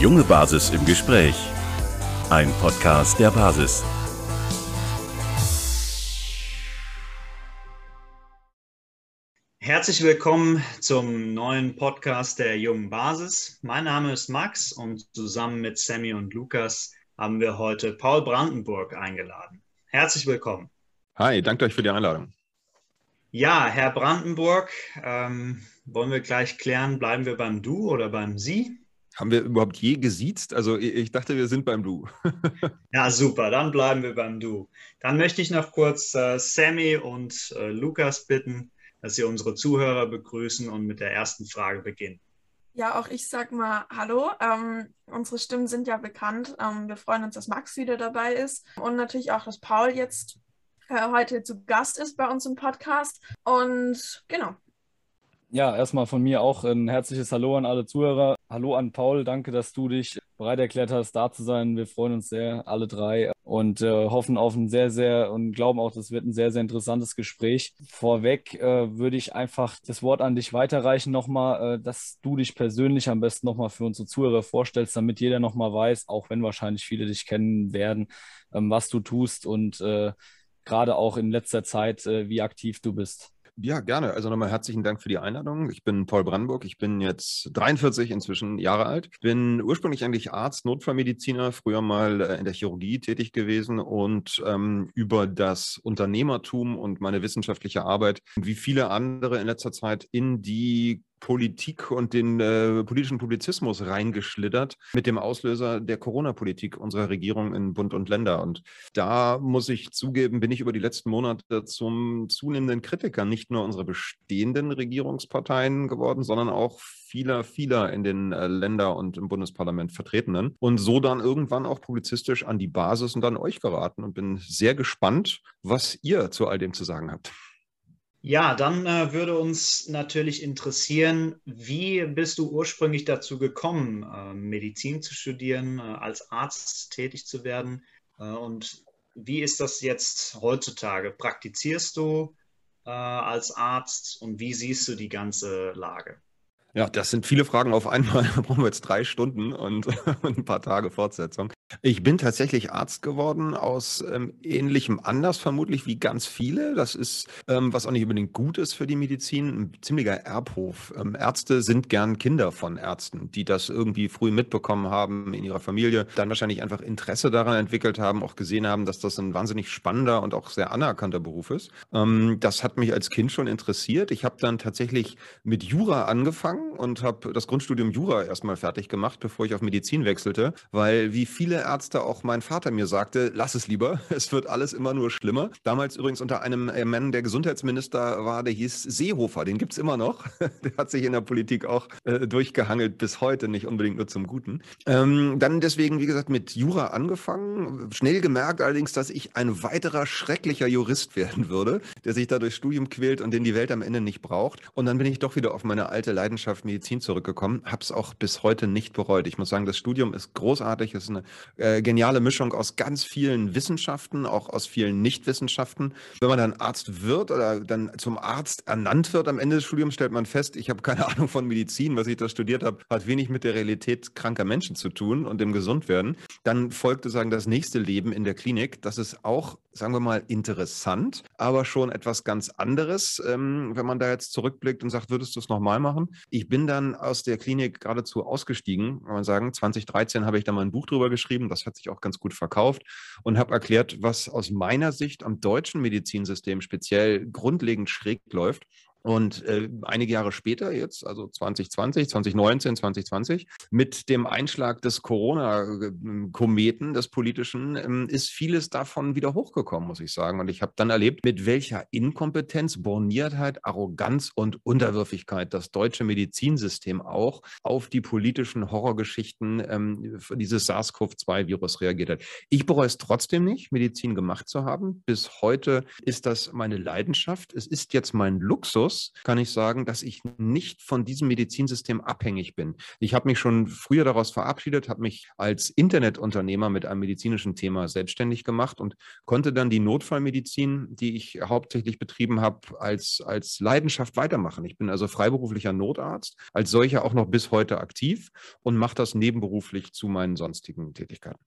junge Basis im Gespräch. Ein Podcast der Basis. Herzlich willkommen zum neuen Podcast der jungen Basis. Mein Name ist Max und zusammen mit Sammy und Lukas haben wir heute Paul Brandenburg eingeladen. Herzlich willkommen. Hi, danke euch für die Einladung. Ja, Herr Brandenburg, ähm, wollen wir gleich klären, bleiben wir beim Du oder beim Sie? Haben wir überhaupt je gesiezt? Also ich dachte, wir sind beim Du. ja, super, dann bleiben wir beim Du. Dann möchte ich noch kurz äh, Sammy und äh, Lukas bitten, dass sie unsere Zuhörer begrüßen und mit der ersten Frage beginnen. Ja, auch ich sag mal Hallo. Ähm, unsere Stimmen sind ja bekannt. Ähm, wir freuen uns, dass Max wieder dabei ist und natürlich auch, dass Paul jetzt äh, heute zu Gast ist bei uns im Podcast. Und genau. Ja, erstmal von mir auch ein herzliches Hallo an alle Zuhörer. Hallo an Paul, danke, dass du dich bereit erklärt hast, da zu sein. Wir freuen uns sehr, alle drei, und äh, hoffen auf ein sehr, sehr und glauben auch, das wird ein sehr, sehr interessantes Gespräch. Vorweg äh, würde ich einfach das Wort an dich weiterreichen nochmal, äh, dass du dich persönlich am besten nochmal für unsere Zuhörer vorstellst, damit jeder nochmal weiß, auch wenn wahrscheinlich viele dich kennen werden, ähm, was du tust und äh, gerade auch in letzter Zeit, äh, wie aktiv du bist. Ja, gerne. Also nochmal herzlichen Dank für die Einladung. Ich bin Paul Brandenburg. Ich bin jetzt 43 inzwischen Jahre alt. Bin ursprünglich eigentlich Arzt, Notfallmediziner, früher mal äh, in der Chirurgie tätig gewesen und ähm, über das Unternehmertum und meine wissenschaftliche Arbeit, wie viele andere in letzter Zeit, in die Politik und den äh, politischen Publizismus reingeschlittert mit dem Auslöser der Corona-Politik unserer Regierung in Bund und Länder. Und da muss ich zugeben, bin ich über die letzten Monate zum zunehmenden Kritiker nicht nur unserer bestehenden Regierungsparteien geworden, sondern auch vieler, vieler in den äh, Länder und im Bundesparlament vertretenen und so dann irgendwann auch publizistisch an die Basis und an euch geraten und bin sehr gespannt, was ihr zu all dem zu sagen habt. Ja, dann äh, würde uns natürlich interessieren, wie bist du ursprünglich dazu gekommen, äh, Medizin zu studieren, äh, als Arzt tätig zu werden? Äh, und wie ist das jetzt heutzutage? Praktizierst du äh, als Arzt und wie siehst du die ganze Lage? Ja, das sind viele Fragen auf einmal. Da brauchen wir jetzt drei Stunden und, ein paar Tage Fortsetzung. Ich bin tatsächlich Arzt geworden aus ähm, ähnlichem Anlass vermutlich wie ganz viele. Das ist, ähm, was auch nicht unbedingt gut ist für die Medizin, ein ziemlicher Erbhof. Ähm, Ärzte sind gern Kinder von Ärzten, die das irgendwie früh mitbekommen haben in ihrer Familie, dann wahrscheinlich einfach Interesse daran entwickelt haben, auch gesehen haben, dass das ein wahnsinnig spannender und auch sehr anerkannter Beruf ist. Ähm, das hat mich als Kind schon interessiert. Ich habe dann tatsächlich mit Jura angefangen und habe das Grundstudium Jura erstmal fertig gemacht, bevor ich auf Medizin wechselte, weil wie viele Ärzte auch mein Vater mir sagte, lass es lieber, es wird alles immer nur schlimmer. Damals übrigens unter einem äh, Mann, der Gesundheitsminister war, der hieß Seehofer, den gibt es immer noch. der hat sich in der Politik auch äh, durchgehangelt bis heute, nicht unbedingt nur zum Guten. Ähm, dann deswegen, wie gesagt, mit Jura angefangen, schnell gemerkt allerdings, dass ich ein weiterer schrecklicher Jurist werden würde, der sich da durchs Studium quält und den die Welt am Ende nicht braucht. Und dann bin ich doch wieder auf meine alte Leidenschaft Medizin zurückgekommen, habe es auch bis heute nicht bereut. Ich muss sagen, das Studium ist großartig, es ist eine äh, geniale Mischung aus ganz vielen Wissenschaften, auch aus vielen Nichtwissenschaften. Wenn man dann Arzt wird oder dann zum Arzt ernannt wird am Ende des Studiums, stellt man fest, ich habe keine Ahnung von Medizin, was ich da studiert habe, hat wenig mit der Realität kranker Menschen zu tun und dem Gesundwerden. Dann folgte sagen das nächste Leben in der Klinik. Das ist auch, sagen wir mal, interessant, aber schon etwas ganz anderes, ähm, wenn man da jetzt zurückblickt und sagt, würdest du es nochmal machen? Ich bin dann aus der Klinik geradezu ausgestiegen, kann man sagen. 2013 habe ich da mal ein Buch drüber geschrieben das hat sich auch ganz gut verkauft und habe erklärt, was aus meiner Sicht am deutschen Medizinsystem speziell grundlegend schräg läuft und äh, einige Jahre später, jetzt, also 2020, 2019, 2020, mit dem Einschlag des Corona-Kometen, des politischen, ähm, ist vieles davon wieder hochgekommen, muss ich sagen. Und ich habe dann erlebt, mit welcher Inkompetenz, Borniertheit, Arroganz und Unterwürfigkeit das deutsche Medizinsystem auch auf die politischen Horrorgeschichten ähm, dieses SARS-CoV-2-Virus reagiert hat. Ich bereue es trotzdem nicht, Medizin gemacht zu haben. Bis heute ist das meine Leidenschaft. Es ist jetzt mein Luxus Schluss kann ich sagen, dass ich nicht von diesem Medizinsystem abhängig bin. Ich habe mich schon früher daraus verabschiedet, habe mich als Internetunternehmer mit einem medizinischen Thema selbstständig gemacht und konnte dann die Notfallmedizin, die ich hauptsächlich betrieben habe, als, als Leidenschaft weitermachen. Ich bin also freiberuflicher Notarzt, als solcher auch noch bis heute aktiv und mache das nebenberuflich zu meinen sonstigen Tätigkeiten.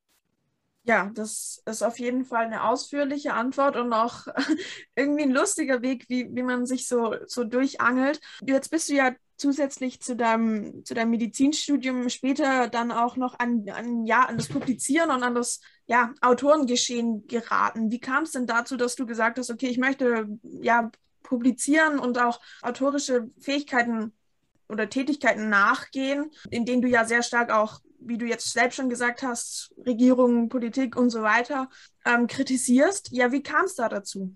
Ja, das ist auf jeden Fall eine ausführliche Antwort und auch irgendwie ein lustiger Weg, wie, wie man sich so, so durchangelt. Jetzt bist du ja zusätzlich zu deinem, zu deinem Medizinstudium später dann auch noch an, an, ja, an das Publizieren und an das ja, Autorengeschehen geraten. Wie kam es denn dazu, dass du gesagt hast, okay, ich möchte ja publizieren und auch autorische Fähigkeiten oder Tätigkeiten nachgehen, in denen du ja sehr stark auch wie du jetzt selbst schon gesagt hast, Regierung, Politik und so weiter ähm, kritisierst. Ja, wie kam es da dazu?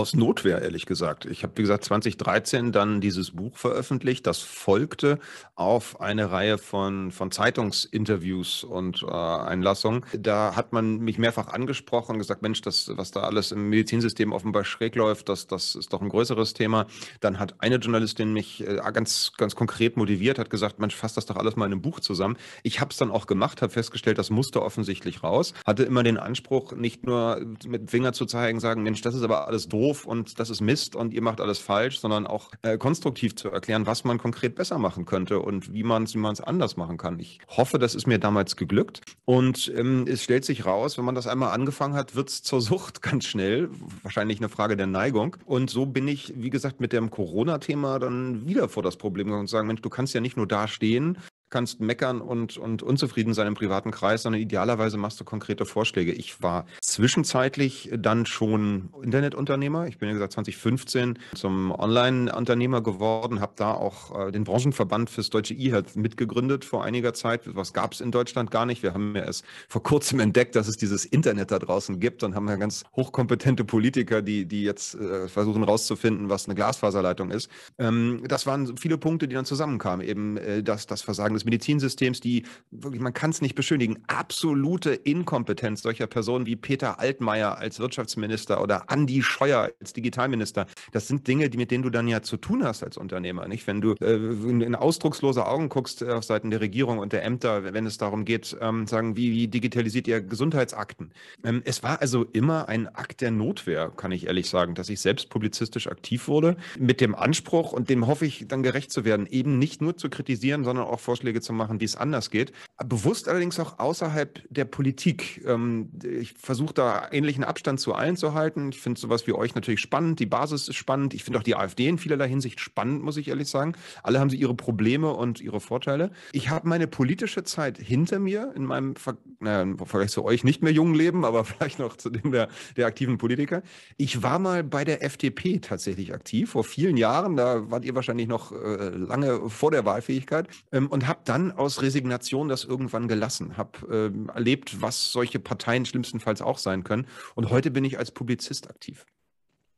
Aus Notwehr, ehrlich gesagt. Ich habe, wie gesagt, 2013 dann dieses Buch veröffentlicht. Das folgte auf eine Reihe von, von Zeitungsinterviews und äh, Einlassungen. Da hat man mich mehrfach angesprochen und gesagt, Mensch, das, was da alles im Medizinsystem offenbar schräg läuft, das, das ist doch ein größeres Thema. Dann hat eine Journalistin mich äh, ganz, ganz konkret motiviert, hat gesagt, Mensch, fass das doch alles mal in einem Buch zusammen. Ich habe es dann auch gemacht, habe festgestellt, das musste offensichtlich raus. Hatte immer den Anspruch, nicht nur mit dem Finger zu zeigen, sagen, Mensch, das ist aber alles doof doof und das ist Mist und ihr macht alles falsch, sondern auch äh, konstruktiv zu erklären, was man konkret besser machen könnte und wie man es wie anders machen kann. Ich hoffe, das ist mir damals geglückt und ähm, es stellt sich raus, wenn man das einmal angefangen hat, wird es zur Sucht ganz schnell. Wahrscheinlich eine Frage der Neigung. Und so bin ich, wie gesagt, mit dem Corona-Thema dann wieder vor das Problem gekommen und sagen, Mensch, du kannst ja nicht nur da stehen kannst meckern und, und unzufrieden sein im privaten Kreis, sondern idealerweise machst du konkrete Vorschläge. Ich war zwischenzeitlich dann schon Internetunternehmer. Ich bin ja gesagt 2015 zum Online-Unternehmer geworden, habe da auch äh, den Branchenverband fürs deutsche E-Health mitgegründet vor einiger Zeit. Was gab es in Deutschland gar nicht. Wir haben ja erst vor kurzem entdeckt, dass es dieses Internet da draußen gibt und haben ja ganz hochkompetente Politiker, die, die jetzt äh, versuchen rauszufinden, was eine Glasfaserleitung ist. Ähm, das waren viele Punkte, die dann zusammenkamen. Eben äh, das, das Versagen des Medizinsystems, die wirklich, man kann es nicht beschönigen, absolute Inkompetenz solcher Personen wie Peter Altmaier als Wirtschaftsminister oder Andi Scheuer als Digitalminister. Das sind Dinge, die, mit denen du dann ja zu tun hast als Unternehmer. Nicht? Wenn du äh, in, in, ausdruckslose Augen guckst äh, auf Seiten der Regierung und der Ämter, wenn es darum geht, ähm, sagen, wie, wie digitalisiert ihr Gesundheitsakten? Ähm, es war also immer ein Akt der Notwehr, kann ich ehrlich sagen, dass ich selbst publizistisch aktiv wurde, mit dem Anspruch und dem hoffe ich dann gerecht zu werden, eben nicht nur zu kritisieren, sondern auch Vorschläge Vorschläge zu machen, wie es anders geht. Bewusst allerdings auch außerhalb der Politik. Ähm, ich versuche da ähnlichen Abstand zu allen zu halten. Ich finde sowas wie euch natürlich spannend. Die Basis ist spannend. Ich finde auch die AfD in vielerlei Hinsicht spannend, muss ich ehrlich sagen. Alle haben sie ihre Probleme und ihre Vorteile. Ich habe meine politische Zeit hinter mir in meinem, Ver naja, im Vergleich zu euch nicht mehr jungen Leben, aber vielleicht noch zu dem der, der aktiven Politiker. Ich war mal bei der FDP tatsächlich aktiv, vor vielen Jahren. Da wart ihr wahrscheinlich noch äh, lange vor der Wahlfähigkeit ähm, und habe dann aus Resignation das irgendwann gelassen, habe äh, erlebt, was solche Parteien schlimmstenfalls auch sein können. Und heute bin ich als Publizist aktiv.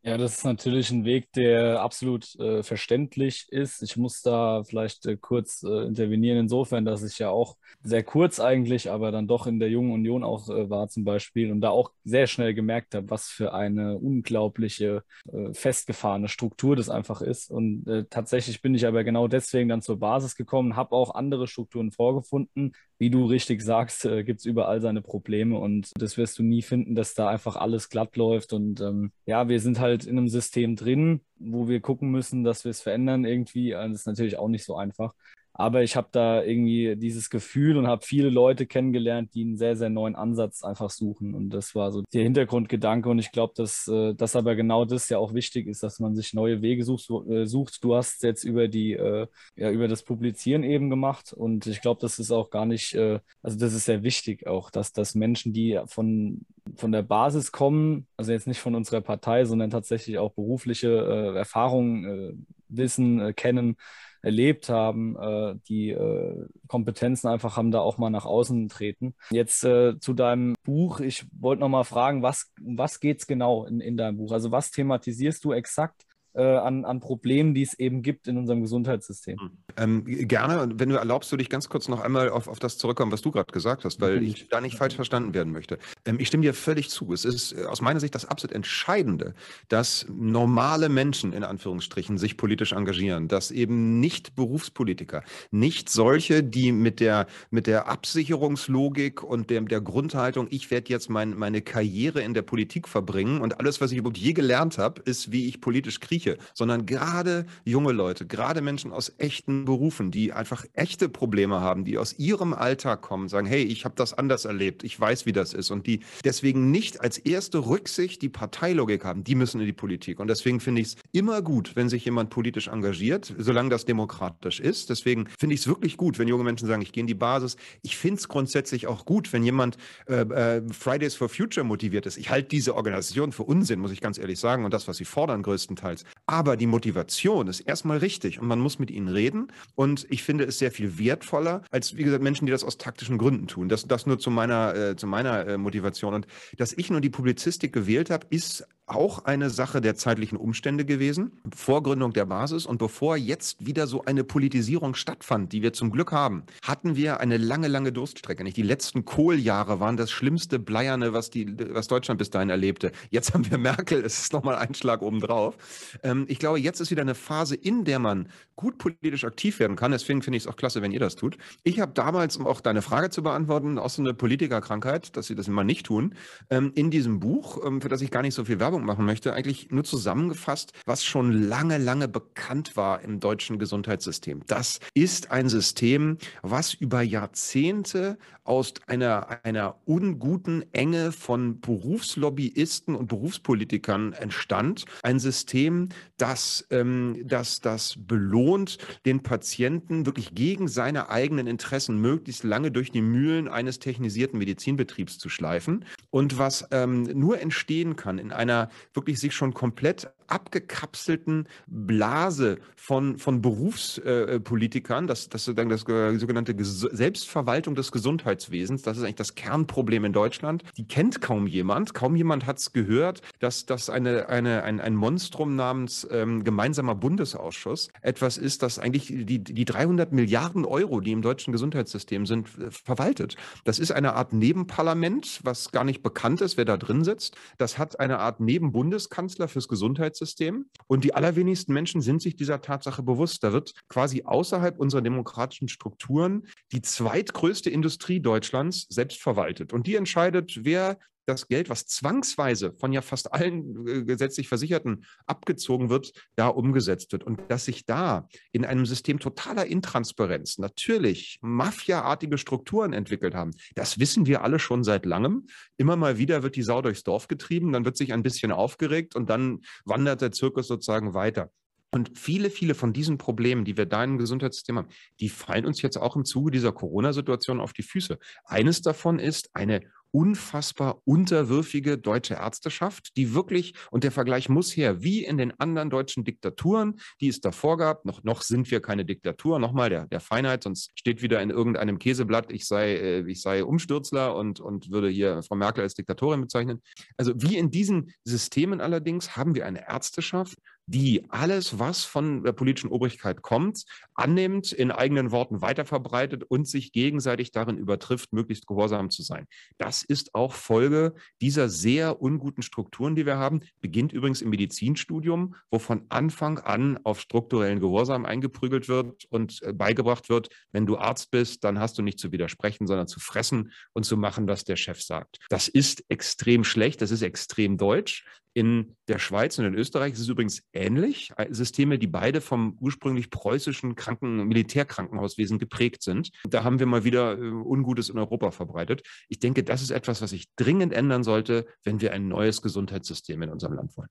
Ja, das ist natürlich ein Weg, der absolut äh, verständlich ist. Ich muss da vielleicht äh, kurz äh, intervenieren, insofern, dass ich ja auch sehr kurz eigentlich, aber dann doch in der Jungen Union auch äh, war zum Beispiel und da auch sehr schnell gemerkt habe, was für eine unglaubliche, äh, festgefahrene Struktur das einfach ist. Und äh, tatsächlich bin ich aber genau deswegen dann zur Basis gekommen, habe auch andere Strukturen vorgefunden. Wie du richtig sagst, gibt es überall seine Probleme und das wirst du nie finden, dass da einfach alles glatt läuft. Und ähm, ja, wir sind halt halt in einem System drin, wo wir gucken müssen, dass wir es verändern irgendwie. Das ist natürlich auch nicht so einfach. Aber ich habe da irgendwie dieses Gefühl und habe viele Leute kennengelernt, die einen sehr, sehr neuen Ansatz einfach suchen. Und das war so der Hintergrundgedanke. Und ich glaube, dass, äh, dass aber genau das ja auch wichtig ist, dass man sich neue Wege sucht. Äh, sucht. Du hast jetzt über die, äh, ja, über das Publizieren eben gemacht. Und ich glaube, das ist auch gar nicht, also das ist sehr wichtig auch, dass, dass Menschen, die von, von der Basis kommen, also jetzt nicht von unserer Partei, sondern tatsächlich auch berufliche Erfahrungen wissen, kennen, erlebt haben, äh, die äh, Kompetenzen einfach haben, da auch mal nach außen treten. Jetzt äh, zu deinem Buch. Ich wollte noch mal fragen, was, was geht es genau in, in deinem Buch? Also was thematisierst du exakt? Äh, an, an Problemen, die es eben gibt in unserem Gesundheitssystem. Hm. Ähm, gerne, wenn du erlaubst, würde ich ganz kurz noch einmal auf, auf das zurückkommen, was du gerade gesagt hast, weil ich da nicht falsch verstanden werden möchte. Ähm, ich stimme dir völlig zu. Es ist äh, aus meiner Sicht das absolut Entscheidende, dass normale Menschen in Anführungsstrichen sich politisch engagieren, dass eben nicht Berufspolitiker, nicht solche, die mit der, mit der Absicherungslogik und der, der Grundhaltung, ich werde jetzt mein, meine Karriere in der Politik verbringen und alles, was ich überhaupt je gelernt habe, ist, wie ich politisch krieche, sondern gerade junge Leute, gerade Menschen aus echten Berufen, die einfach echte Probleme haben, die aus ihrem Alltag kommen, sagen, hey, ich habe das anders erlebt, ich weiß, wie das ist und die deswegen nicht als erste Rücksicht die Parteilogik haben, die müssen in die Politik. Und deswegen finde ich es immer gut, wenn sich jemand politisch engagiert, solange das demokratisch ist. Deswegen finde ich es wirklich gut, wenn junge Menschen sagen, ich gehe in die Basis. Ich finde es grundsätzlich auch gut, wenn jemand äh, äh, Fridays for Future motiviert ist. Ich halte diese Organisation für Unsinn, muss ich ganz ehrlich sagen, und das, was sie fordern, größtenteils. Aber die Motivation ist erstmal richtig und man muss mit ihnen reden. Und ich finde es sehr viel wertvoller, als, wie gesagt, Menschen, die das aus taktischen Gründen tun. Das, das nur zu meiner, äh, zu meiner äh, Motivation. Und dass ich nur die Publizistik gewählt habe, ist auch eine Sache der zeitlichen Umstände gewesen, Vorgründung der Basis. Und bevor jetzt wieder so eine Politisierung stattfand, die wir zum Glück haben, hatten wir eine lange, lange Durststrecke. Nicht die letzten Kohljahre waren das schlimmste Bleierne, was, die, was Deutschland bis dahin erlebte. Jetzt haben wir Merkel, es ist nochmal ein Schlag obendrauf. Ähm, ich glaube, jetzt ist wieder eine Phase, in der man gut politisch aktiv werden kann. Deswegen finde ich es auch klasse, wenn ihr das tut. Ich habe damals, um auch deine Frage zu beantworten, auch so eine Politikerkrankheit, dass sie das immer nicht tun, ähm, in diesem Buch, ähm, für das ich gar nicht so viel Werbung machen möchte, eigentlich nur zusammengefasst, was schon lange, lange bekannt war im deutschen Gesundheitssystem. Das ist ein System, was über Jahrzehnte aus einer, einer unguten Enge von Berufslobbyisten und Berufspolitikern entstand. Ein System, das, ähm, das, das belohnt, den Patienten wirklich gegen seine eigenen Interessen möglichst lange durch die Mühlen eines technisierten Medizinbetriebs zu schleifen und was ähm, nur entstehen kann in einer wirklich sich schon komplett abgekapselten Blase von, von Berufspolitikern, das, das, das, das sogenannte Selbstverwaltung des Gesundheitswesens, das ist eigentlich das Kernproblem in Deutschland. Die kennt kaum jemand, kaum jemand hat es gehört, dass das eine, eine, ein, ein Monstrum namens ähm, gemeinsamer Bundesausschuss etwas ist, das eigentlich die, die 300 Milliarden Euro, die im deutschen Gesundheitssystem sind, äh, verwaltet. Das ist eine Art Nebenparlament, was gar nicht bekannt ist, wer da drin sitzt. Das hat eine Art Nebenbundeskanzler fürs Gesundheitssystem Gesundheitssystem. Und die allerwenigsten Menschen sind sich dieser Tatsache bewusst. Da wird quasi außerhalb unserer demokratischen Strukturen die zweitgrößte Industrie Deutschlands selbst verwaltet. Und die entscheidet, wer das Geld, was zwangsweise von ja fast allen äh, gesetzlich Versicherten abgezogen wird, da umgesetzt wird. Und dass sich da in einem System totaler Intransparenz natürlich mafiaartige Strukturen entwickelt haben, das wissen wir alle schon seit langem. Immer mal wieder wird die Sau durchs Dorf getrieben, dann wird sich ein bisschen aufgeregt und dann wandert der Zirkus sozusagen weiter. Und viele, viele von diesen Problemen, die wir da im Gesundheitssystem haben, die fallen uns jetzt auch im Zuge dieser Corona-Situation auf die Füße. Eines davon ist eine unfassbar unterwürfige deutsche Ärzteschaft, die wirklich, und der Vergleich muss her, wie in den anderen deutschen Diktaturen, die es davor gab, noch, noch sind wir keine Diktatur, nochmal der, der Feinheit, sonst steht wieder in irgendeinem Käseblatt, ich sei, äh, ich sei Umstürzler und, und würde hier Frau Merkel als Diktatorin bezeichnen. Also wie in diesen Systemen allerdings haben wir eine Ärzteschaft, die alles, was von der politischen Obrigkeit kommt, annimmt, in eigenen Worten weiterverbreitet und sich gegenseitig darin übertrifft, möglichst gehorsam zu sein. Das ist auch Folge dieser sehr unguten Strukturen, die wir haben. Beginnt übrigens im Medizinstudium, wo von Anfang an auf strukturellen Gehorsam eingeprügelt wird und äh, beigebracht wird, wenn du Arzt bist, dann hast du nicht zu widersprechen, sondern zu fressen und zu machen, was der Chef sagt. Das ist extrem schlecht, das ist extrem deutsch. In der Schweiz und in Österreich ist es übrigens ähnlich. Äh, Systeme, die beide vom ursprünglich preußischen Kranken Militärkrankenhauswesen geprägt sind. Da haben wir mal wieder äh, Ungutes in Europa verbreitet. Ich denke, das ist etwas, was sich dringend ändern sollte, wenn wir ein neues Gesundheitssystem in unserem Land wollen.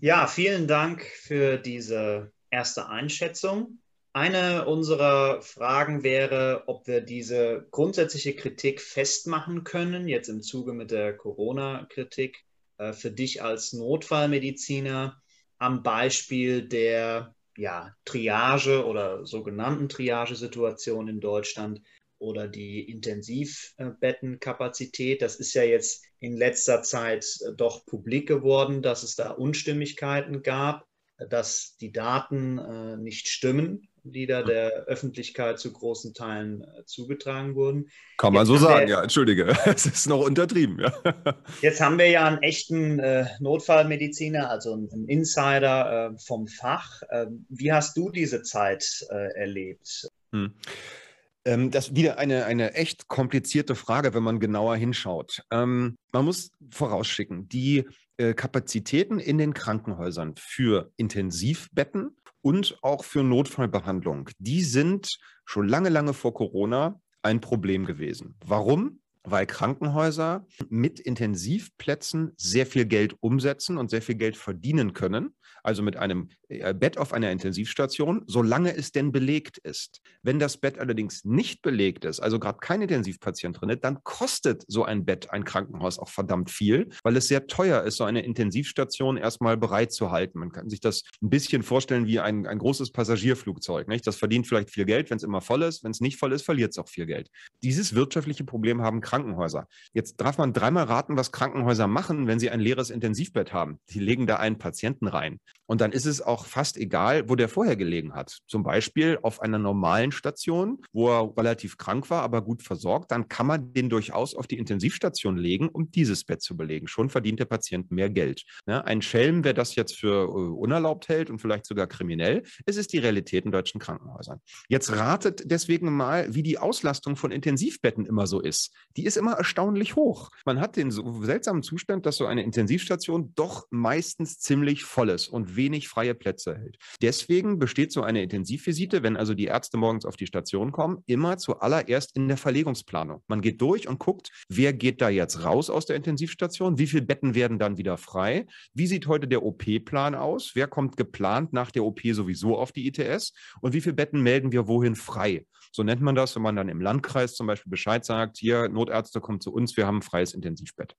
Ja, vielen Dank für diese erste Einschätzung. Eine unserer Fragen wäre, ob wir diese grundsätzliche Kritik festmachen können, jetzt im Zuge mit der Corona-Kritik, für dich als Notfallmediziner am Beispiel der ja, Triage oder sogenannten Triagesituation in Deutschland oder die Intensivbettenkapazität. Das ist ja jetzt in letzter Zeit äh, doch publik geworden, dass es da Unstimmigkeiten gab. dass die Daten äh, nicht stimmen, die da der Öffentlichkeit zu großen Teilen äh, zugetragen wurden. Kann man jetzt so sagen, wir, ja, entschuldige, es ist noch untertrieben. Ja. Jetzt haben wir ja einen echten äh, Notfallmediziner, also einen Insider äh, vom Fach. Ähm, wie hast du diese Zeit äh, erlebt? Hm. Ähm, das ist wieder eine, eine echt komplizierte Frage, wenn man genauer hinschaut. Ähm, man muss vorausschicken, die äh, Kapazitäten in den Krankenhäusern für Intensivbetten und auch für Notfallbehandlung, die sind schon lange, lange vor Corona ein Problem gewesen. Warum? weil Krankenhäuser mit Intensivplätzen sehr viel Geld umsetzen und sehr viel Geld verdienen können. Also mit einem Bett auf einer Intensivstation, solange es denn belegt ist. Wenn das Bett allerdings nicht belegt ist, also gerade kein Intensivpatient drin ist, dann kostet so ein Bett ein Krankenhaus auch verdammt viel, weil es sehr teuer ist, so eine Intensivstation erstmal bereit zu halten. Man kann sich das ein bisschen vorstellen wie ein, ein großes Passagierflugzeug. Nicht? Das verdient vielleicht viel Geld, wenn es immer voll ist. Wenn es nicht voll ist, verliert es auch viel Geld. Dieses wirtschaftliche Problem haben Krankenhäuser Krankenhäuser. Jetzt darf man dreimal raten, was Krankenhäuser machen, wenn sie ein leeres Intensivbett haben. Die legen da einen Patienten rein. Und dann ist es auch fast egal, wo der vorher gelegen hat. Zum Beispiel auf einer normalen Station, wo er relativ krank war, aber gut versorgt. Dann kann man den durchaus auf die Intensivstation legen, um dieses Bett zu belegen. Schon verdient der Patient mehr Geld. Ja, ein Schelm, wer das jetzt für äh, unerlaubt hält und vielleicht sogar kriminell, es ist die Realität in deutschen Krankenhäusern. Jetzt ratet deswegen mal, wie die Auslastung von Intensivbetten immer so ist. Die ist immer erstaunlich hoch. Man hat den so seltsamen Zustand, dass so eine Intensivstation doch meistens ziemlich voll ist und wenig freie Plätze hält. Deswegen besteht so eine Intensivvisite, wenn also die Ärzte morgens auf die Station kommen, immer zuallererst in der Verlegungsplanung. Man geht durch und guckt, wer geht da jetzt raus aus der Intensivstation, wie viele Betten werden dann wieder frei, wie sieht heute der OP-Plan aus, wer kommt geplant nach der OP sowieso auf die ITS und wie viele Betten melden wir wohin frei. So nennt man das, wenn man dann im Landkreis zum Beispiel Bescheid sagt, hier Notärzte kommen zu uns, wir haben ein freies Intensivbett.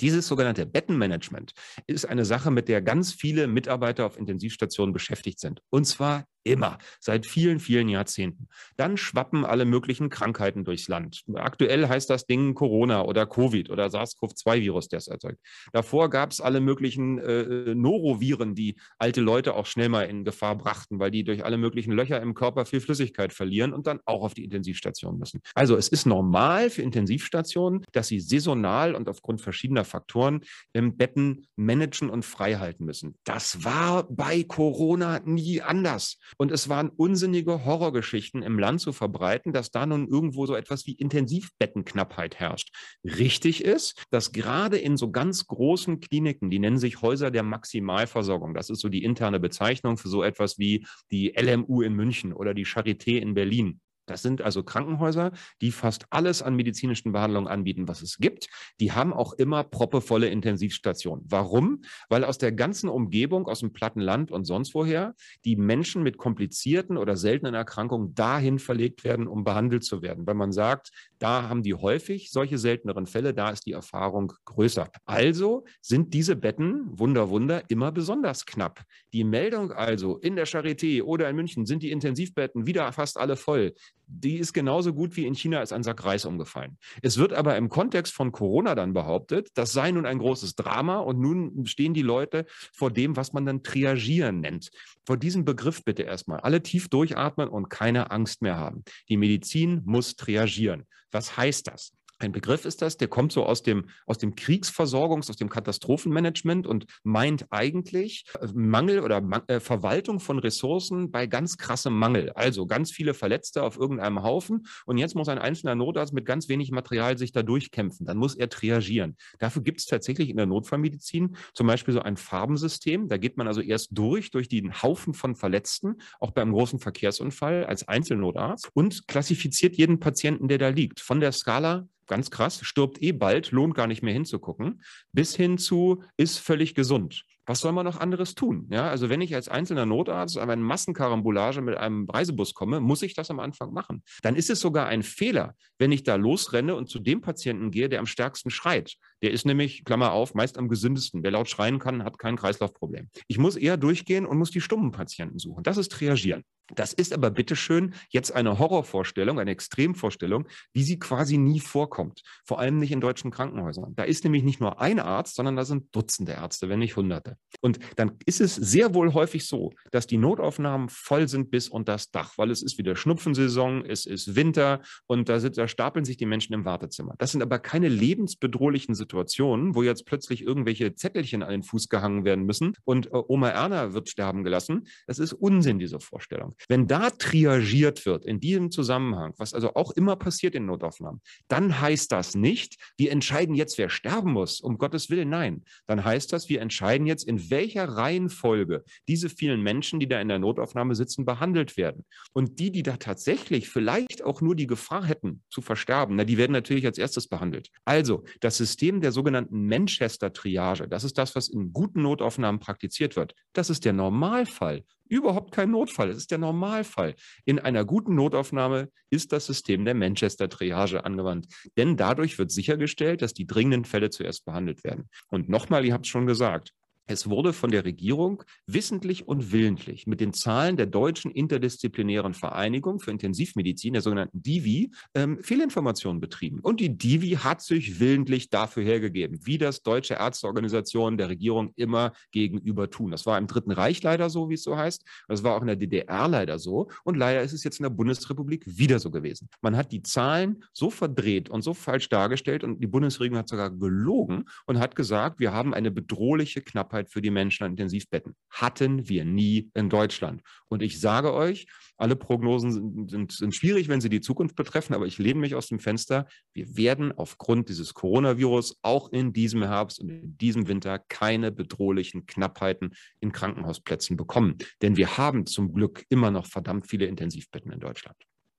Dieses sogenannte Bettenmanagement ist eine Sache, mit der ganz viele Mitarbeiter auf Intensivstationen beschäftigt sind. Und zwar Immer, seit vielen, vielen Jahrzehnten. Dann schwappen alle möglichen Krankheiten durchs Land. Aktuell heißt das Ding Corona oder Covid oder SARS-CoV-2-Virus, der es erzeugt. Davor gab es alle möglichen äh, Noroviren, die alte Leute auch schnell mal in Gefahr brachten, weil die durch alle möglichen Löcher im Körper viel Flüssigkeit verlieren und dann auch auf die Intensivstation müssen. Also es ist normal für Intensivstationen, dass sie saisonal und aufgrund verschiedener Faktoren im Betten managen und frei halten müssen. Das war bei Corona nie anders. Und es waren unsinnige Horrorgeschichten im Land zu verbreiten, dass da nun irgendwo so etwas wie Intensivbettenknappheit herrscht. Richtig ist, dass gerade in so ganz großen Kliniken, die nennen sich Häuser der Maximalversorgung, das ist so die interne Bezeichnung für so etwas wie die LMU in München oder die Charité in Berlin, das sind also Krankenhäuser, die fast alles an medizinischen Behandlungen anbieten, was es gibt. Die haben auch immer proppevolle Intensivstationen. Warum? Weil aus der ganzen Umgebung, aus dem platten Land und sonst woher, die Menschen mit komplizierten oder seltenen Erkrankungen dahin verlegt werden, um behandelt zu werden. Weil man sagt, da haben die häufig solche selteneren Fälle, da ist die Erfahrung größer. Also sind diese Betten, Wunder, Wunder, immer besonders knapp. Die Meldung also in der Charité oder in München sind die Intensivbetten wieder fast alle voll die ist genauso gut wie in China ist ein Sack Reis umgefallen. Es wird aber im Kontext von Corona dann behauptet, das sei nun ein großes Drama und nun stehen die Leute vor dem, was man dann Triagieren nennt. Vor diesem Begriff bitte erstmal alle tief durchatmen und keine Angst mehr haben. Die Medizin muss triagieren. Was heißt das? Ein Begriff ist das, der kommt so aus dem, aus dem Kriegsversorgungs-, aus dem Katastrophenmanagement und meint eigentlich äh, Mangel oder äh, Verwaltung von Ressourcen bei ganz krassem Mangel. Also ganz viele Verletzte auf irgendeinem Haufen und jetzt muss ein einzelner Notarzt mit ganz wenig Material sich da durchkämpfen. Dann muss er triagieren. Dafür gibt es tatsächlich in der Notfallmedizin zum Beispiel so ein Farbensystem. Da geht man also erst durch, durch den Haufen von Verletzten, auch beim großen Verkehrsunfall als Einzelnotarzt und klassifiziert jeden Patienten, der da liegt. Von der Skala ganz krass, stirbt eh bald, lohnt gar nicht mehr hinzugucken, bis hin zu ist völlig gesund. Was soll man noch anderes tun? Ja, also wenn ich als einzelner Notarzt an eine Massenkarambolage mit einem Reisebus komme, muss ich das am Anfang machen. Dann ist es sogar ein Fehler, wenn ich da losrenne und zu dem Patienten gehe, der am stärksten schreit. Der ist nämlich, Klammer auf, meist am gesündesten. Wer laut schreien kann, hat kein Kreislaufproblem. Ich muss eher durchgehen und muss die stummen Patienten suchen. Das ist Triagieren. Das ist aber bitteschön jetzt eine Horrorvorstellung, eine Extremvorstellung, wie sie quasi nie vorkommt. Vor allem nicht in deutschen Krankenhäusern. Da ist nämlich nicht nur ein Arzt, sondern da sind Dutzende Ärzte, wenn nicht Hunderte. Und dann ist es sehr wohl häufig so, dass die Notaufnahmen voll sind bis unter das Dach, weil es ist wieder Schnupfensaison, es ist Winter und da, sind, da stapeln sich die Menschen im Wartezimmer. Das sind aber keine lebensbedrohlichen Situationen, wo jetzt plötzlich irgendwelche Zettelchen an den Fuß gehangen werden müssen und äh, Oma Erna wird sterben gelassen. Das ist Unsinn, diese Vorstellung. Wenn da triagiert wird in diesem Zusammenhang, was also auch immer passiert in Notaufnahmen, dann heißt das nicht, wir entscheiden jetzt, wer sterben muss, um Gottes Willen, nein. Dann heißt das, wir entscheiden jetzt, in welcher Reihenfolge diese vielen Menschen, die da in der Notaufnahme sitzen, behandelt werden. Und die, die da tatsächlich vielleicht auch nur die Gefahr hätten zu versterben, na, die werden natürlich als erstes behandelt. Also das System der sogenannten Manchester-Triage, das ist das, was in guten Notaufnahmen praktiziert wird. Das ist der Normalfall überhaupt kein Notfall. Es ist der Normalfall. In einer guten Notaufnahme ist das System der Manchester-Triage angewandt. Denn dadurch wird sichergestellt, dass die dringenden Fälle zuerst behandelt werden. Und nochmal, ihr habt es schon gesagt, es wurde von der Regierung wissentlich und willentlich mit den Zahlen der Deutschen Interdisziplinären Vereinigung für Intensivmedizin, der sogenannten DIVI, ähm, Fehlinformationen betrieben. Und die DIVI hat sich willentlich dafür hergegeben, wie das deutsche Ärzteorganisationen der Regierung immer gegenüber tun. Das war im Dritten Reich leider so, wie es so heißt. Das war auch in der DDR leider so. Und leider ist es jetzt in der Bundesrepublik wieder so gewesen. Man hat die Zahlen so verdreht und so falsch dargestellt und die Bundesregierung hat sogar gelogen und hat gesagt, wir haben eine bedrohliche Knappheit Knappheit für die Menschen an Intensivbetten. Hatten wir nie in Deutschland. Und ich sage euch, alle Prognosen sind, sind, sind schwierig, wenn sie die Zukunft betreffen, aber ich lehne mich aus dem Fenster. Wir werden aufgrund dieses Coronavirus auch in diesem Herbst und in diesem Winter keine bedrohlichen Knappheiten in Krankenhausplätzen bekommen. Denn wir haben zum Glück immer noch verdammt viele Intensivbetten in Deutschland.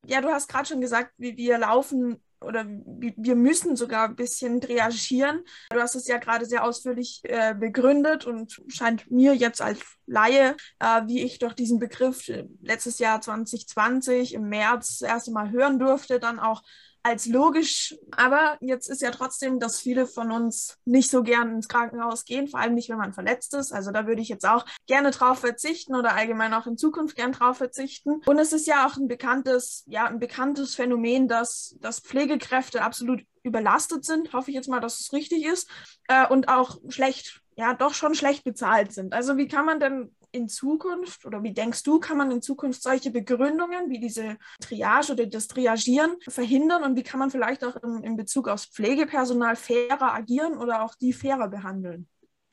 Ja, du hast gerade schon gesagt, wir laufen oder wir müssen sogar ein bisschen reagieren. Du hast es ja gerade sehr ausführlich äh, begründet und scheint mir jetzt als Laie, äh, wie ich doch diesen Begriff äh, letztes Jahr 2020 im März das erste Mal hören durfte, dann auch als logisch. Aber jetzt ist ja trotzdem, dass viele von uns nicht so gern ins Krankenhaus gehen, vor allem nicht, wenn man verletzt ist. Also da würde ich jetzt auch gerne drauf verzichten oder allgemein auch in Zukunft gern drauf verzichten. Und es ist ja auch ein bekanntes, ja, ein bekanntes Phänomen, dass, dass Pflegekräfte absolut überlastet sind. Hoffe ich jetzt mal, dass es richtig ist. Äh, und auch schlecht ja doch schon schlecht bezahlt sind. Also wie kann man denn in Zukunft oder wie denkst du, kann man in Zukunft solche Begründungen wie diese Triage oder das Triagieren verhindern und wie kann man vielleicht auch in, in Bezug aufs Pflegepersonal fairer agieren oder auch die fairer behandeln?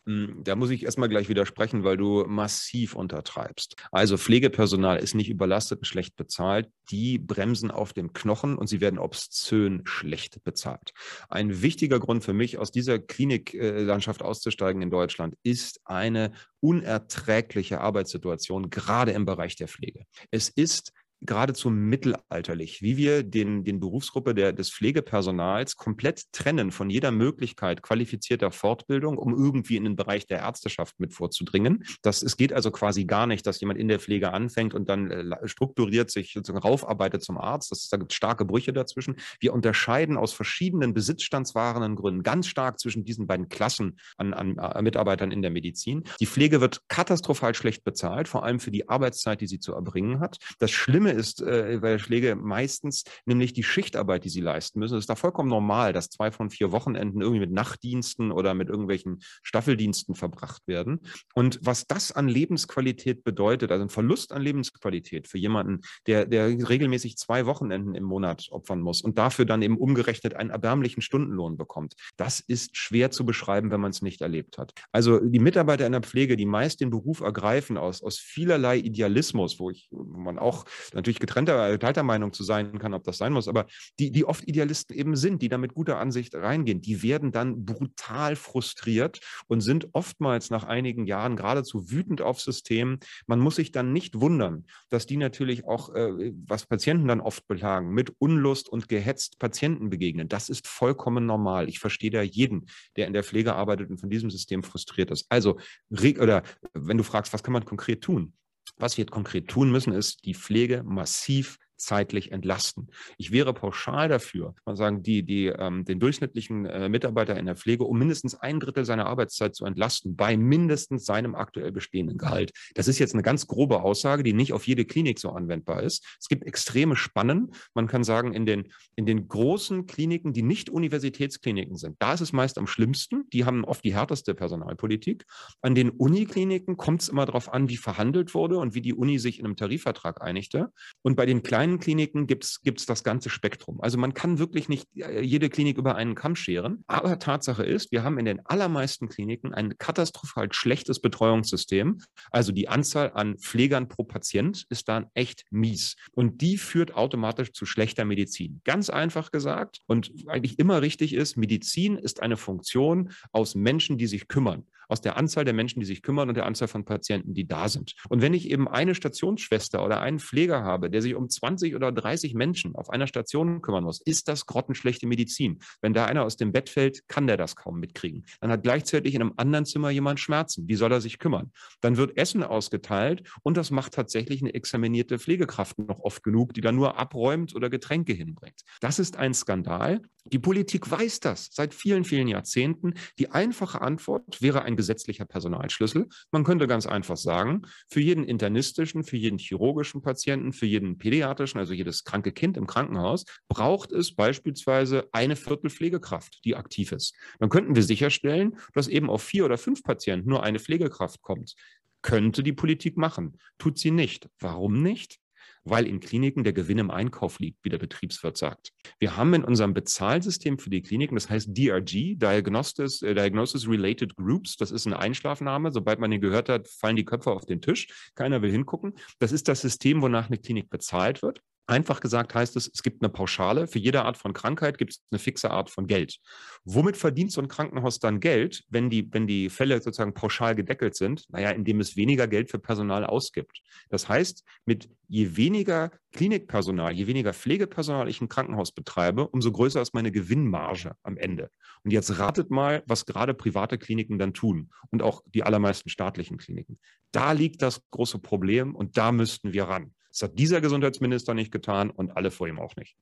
Hm, da muss ich erstmal gleich widersprechen, weil du massiv untertreibst. Also Pflegepersonal ist nicht überlastet und schlecht bezahlt. Die bremsen auf dem Knochen und sie werden obszön schlecht bezahlt. Ein wichtiger Grund für mich, aus dieser Kliniklandschaft auszusteigen in Deutschland, ist eine unerträgliche Arbeitssituation, gerade im Bereich der Pflege. Es ist geradezu mittelalterlich, wie wir den, den Berufsgruppe der, des Pflegepersonals komplett trennen von jeder Möglichkeit qualifizierter Fortbildung, um irgendwie in den Bereich der Ärzteschaft mit vorzudringen. Das, es geht also quasi gar nicht, dass jemand in der Pflege anfängt und dann äh, strukturiert sich sozusagen raufarbeitet zum Arzt. Das, da gibt es starke Brüche dazwischen. Wir unterscheiden aus verschiedenen besitzstandswahrenden Gründen ganz stark zwischen diesen beiden Klassen an, an äh, Mitarbeitern in der Medizin. Die Pflege wird katastrophal schlecht bezahlt, vor allem für die Arbeitszeit, die sie zu erbringen hat. Das Schlimme ist äh, bei der Schläge meistens nämlich die Schichtarbeit, die sie leisten müssen. Es ist da vollkommen normal, dass zwei von vier Wochenenden irgendwie mit Nachtdiensten oder mit irgendwelchen Staffeldiensten verbracht werden. Und was das an Lebensqualität bedeutet, also ein Verlust an Lebensqualität für jemanden, der, der regelmäßig zwei Wochenenden im Monat opfern muss und dafür dann eben umgerechnet einen erbärmlichen Stundenlohn bekommt, das ist schwer zu beschreiben, wenn man es nicht erlebt hat. Also die Mitarbeiter in der Pflege, die meist den Beruf ergreifen aus, aus vielerlei Idealismus, wo ich, wo man auch natürlich getrennter, geteilter Meinung zu sein kann, ob das sein muss, aber die, die oft Idealisten eben sind, die da mit guter Ansicht reingehen, die werden dann brutal frustriert und sind oftmals nach einigen Jahren geradezu wütend aufs System. Man muss sich dann nicht wundern, dass die natürlich auch, äh, was Patienten dann oft beklagen, mit Unlust und gehetzt Patienten begegnen. Das ist vollkommen normal. Ich verstehe da jeden, der in der Pflege arbeitet und von diesem System frustriert ist. Also, oder wenn du fragst, was kann man konkret tun? Was wir konkret tun müssen, ist die Pflege massiv zeitlich entlasten. Ich wäre pauschal dafür, man sagen, die, die, ähm, den durchschnittlichen äh, Mitarbeiter in der Pflege um mindestens ein Drittel seiner Arbeitszeit zu entlasten bei mindestens seinem aktuell bestehenden Gehalt. Das ist jetzt eine ganz grobe Aussage, die nicht auf jede Klinik so anwendbar ist. Es gibt extreme Spannen. Man kann sagen, in den, in den großen Kliniken, die nicht Universitätskliniken sind, da ist es meist am schlimmsten. Die haben oft die härteste Personalpolitik. An den Unikliniken kommt es immer darauf an, wie verhandelt wurde und wie die Uni sich in einem Tarifvertrag einigte. Und bei den kleinen Kliniken gibt es das ganze Spektrum. Also man kann wirklich nicht äh, jede Klinik über einen Kamm scheren. Aber Tatsache ist, wir haben in den allermeisten Kliniken ein katastrophal schlechtes Betreuungssystem. Also die Anzahl an Pflegern pro Patient ist dann echt mies. Und die führt automatisch zu schlechter Medizin. Ganz einfach gesagt und eigentlich immer richtig ist, Medizin ist eine Funktion aus Menschen, die sich kümmern aus der Anzahl der Menschen, die sich kümmern und der Anzahl von Patienten, die da sind. Und wenn ich eben eine Stationsschwester oder einen Pfleger habe, der sich um 20 oder 30 Menschen auf einer Station kümmern muss, ist das grottenschlechte Medizin. Wenn da einer aus dem Bett fällt, kann der das kaum mitkriegen. Dann hat gleichzeitig in einem anderen Zimmer jemand Schmerzen. Wie soll er sich kümmern? Dann wird Essen ausgeteilt und das macht tatsächlich eine examinierte Pflegekraft noch oft genug, die dann nur abräumt oder Getränke hinbringt. Das ist ein Skandal. Die Politik weiß das seit vielen, vielen Jahrzehnten. Die einfache Antwort wäre ein gesetzlicher Personalschlüssel. Man könnte ganz einfach sagen, für jeden internistischen, für jeden chirurgischen Patienten, für jeden pädiatrischen, also jedes kranke Kind im Krankenhaus, braucht es beispielsweise eine Viertel Pflegekraft, die aktiv ist. Dann könnten wir sicherstellen, dass eben auf vier oder fünf Patienten nur eine Pflegekraft kommt. Könnte die Politik machen, tut sie nicht. Warum nicht? Weil in Kliniken der Gewinn im Einkauf liegt, wie der Betriebswirt sagt. Wir haben in unserem Bezahlsystem für die Kliniken, das heißt DRG, Diagnosis, äh, Diagnosis Related Groups, das ist ein Einschlafname. Sobald man den gehört hat, fallen die Köpfe auf den Tisch. Keiner will hingucken. Das ist das System, wonach eine Klinik bezahlt wird. Einfach gesagt heißt es, es gibt eine Pauschale. Für jede Art von Krankheit gibt es eine fixe Art von Geld. Womit verdient so ein Krankenhaus dann Geld, wenn die, wenn die Fälle sozusagen pauschal gedeckelt sind? Naja, indem es weniger Geld für Personal ausgibt. Das heißt, mit je weniger Klinikpersonal, je weniger Pflegepersonal ich im Krankenhaus betreibe, umso größer ist meine Gewinnmarge am Ende. Und jetzt ratet mal, was gerade private Kliniken dann tun und auch die allermeisten staatlichen Kliniken. Da liegt das große Problem und da müssten wir ran. Das hat dieser Gesundheitsminister nicht getan und alle vor ihm auch nicht.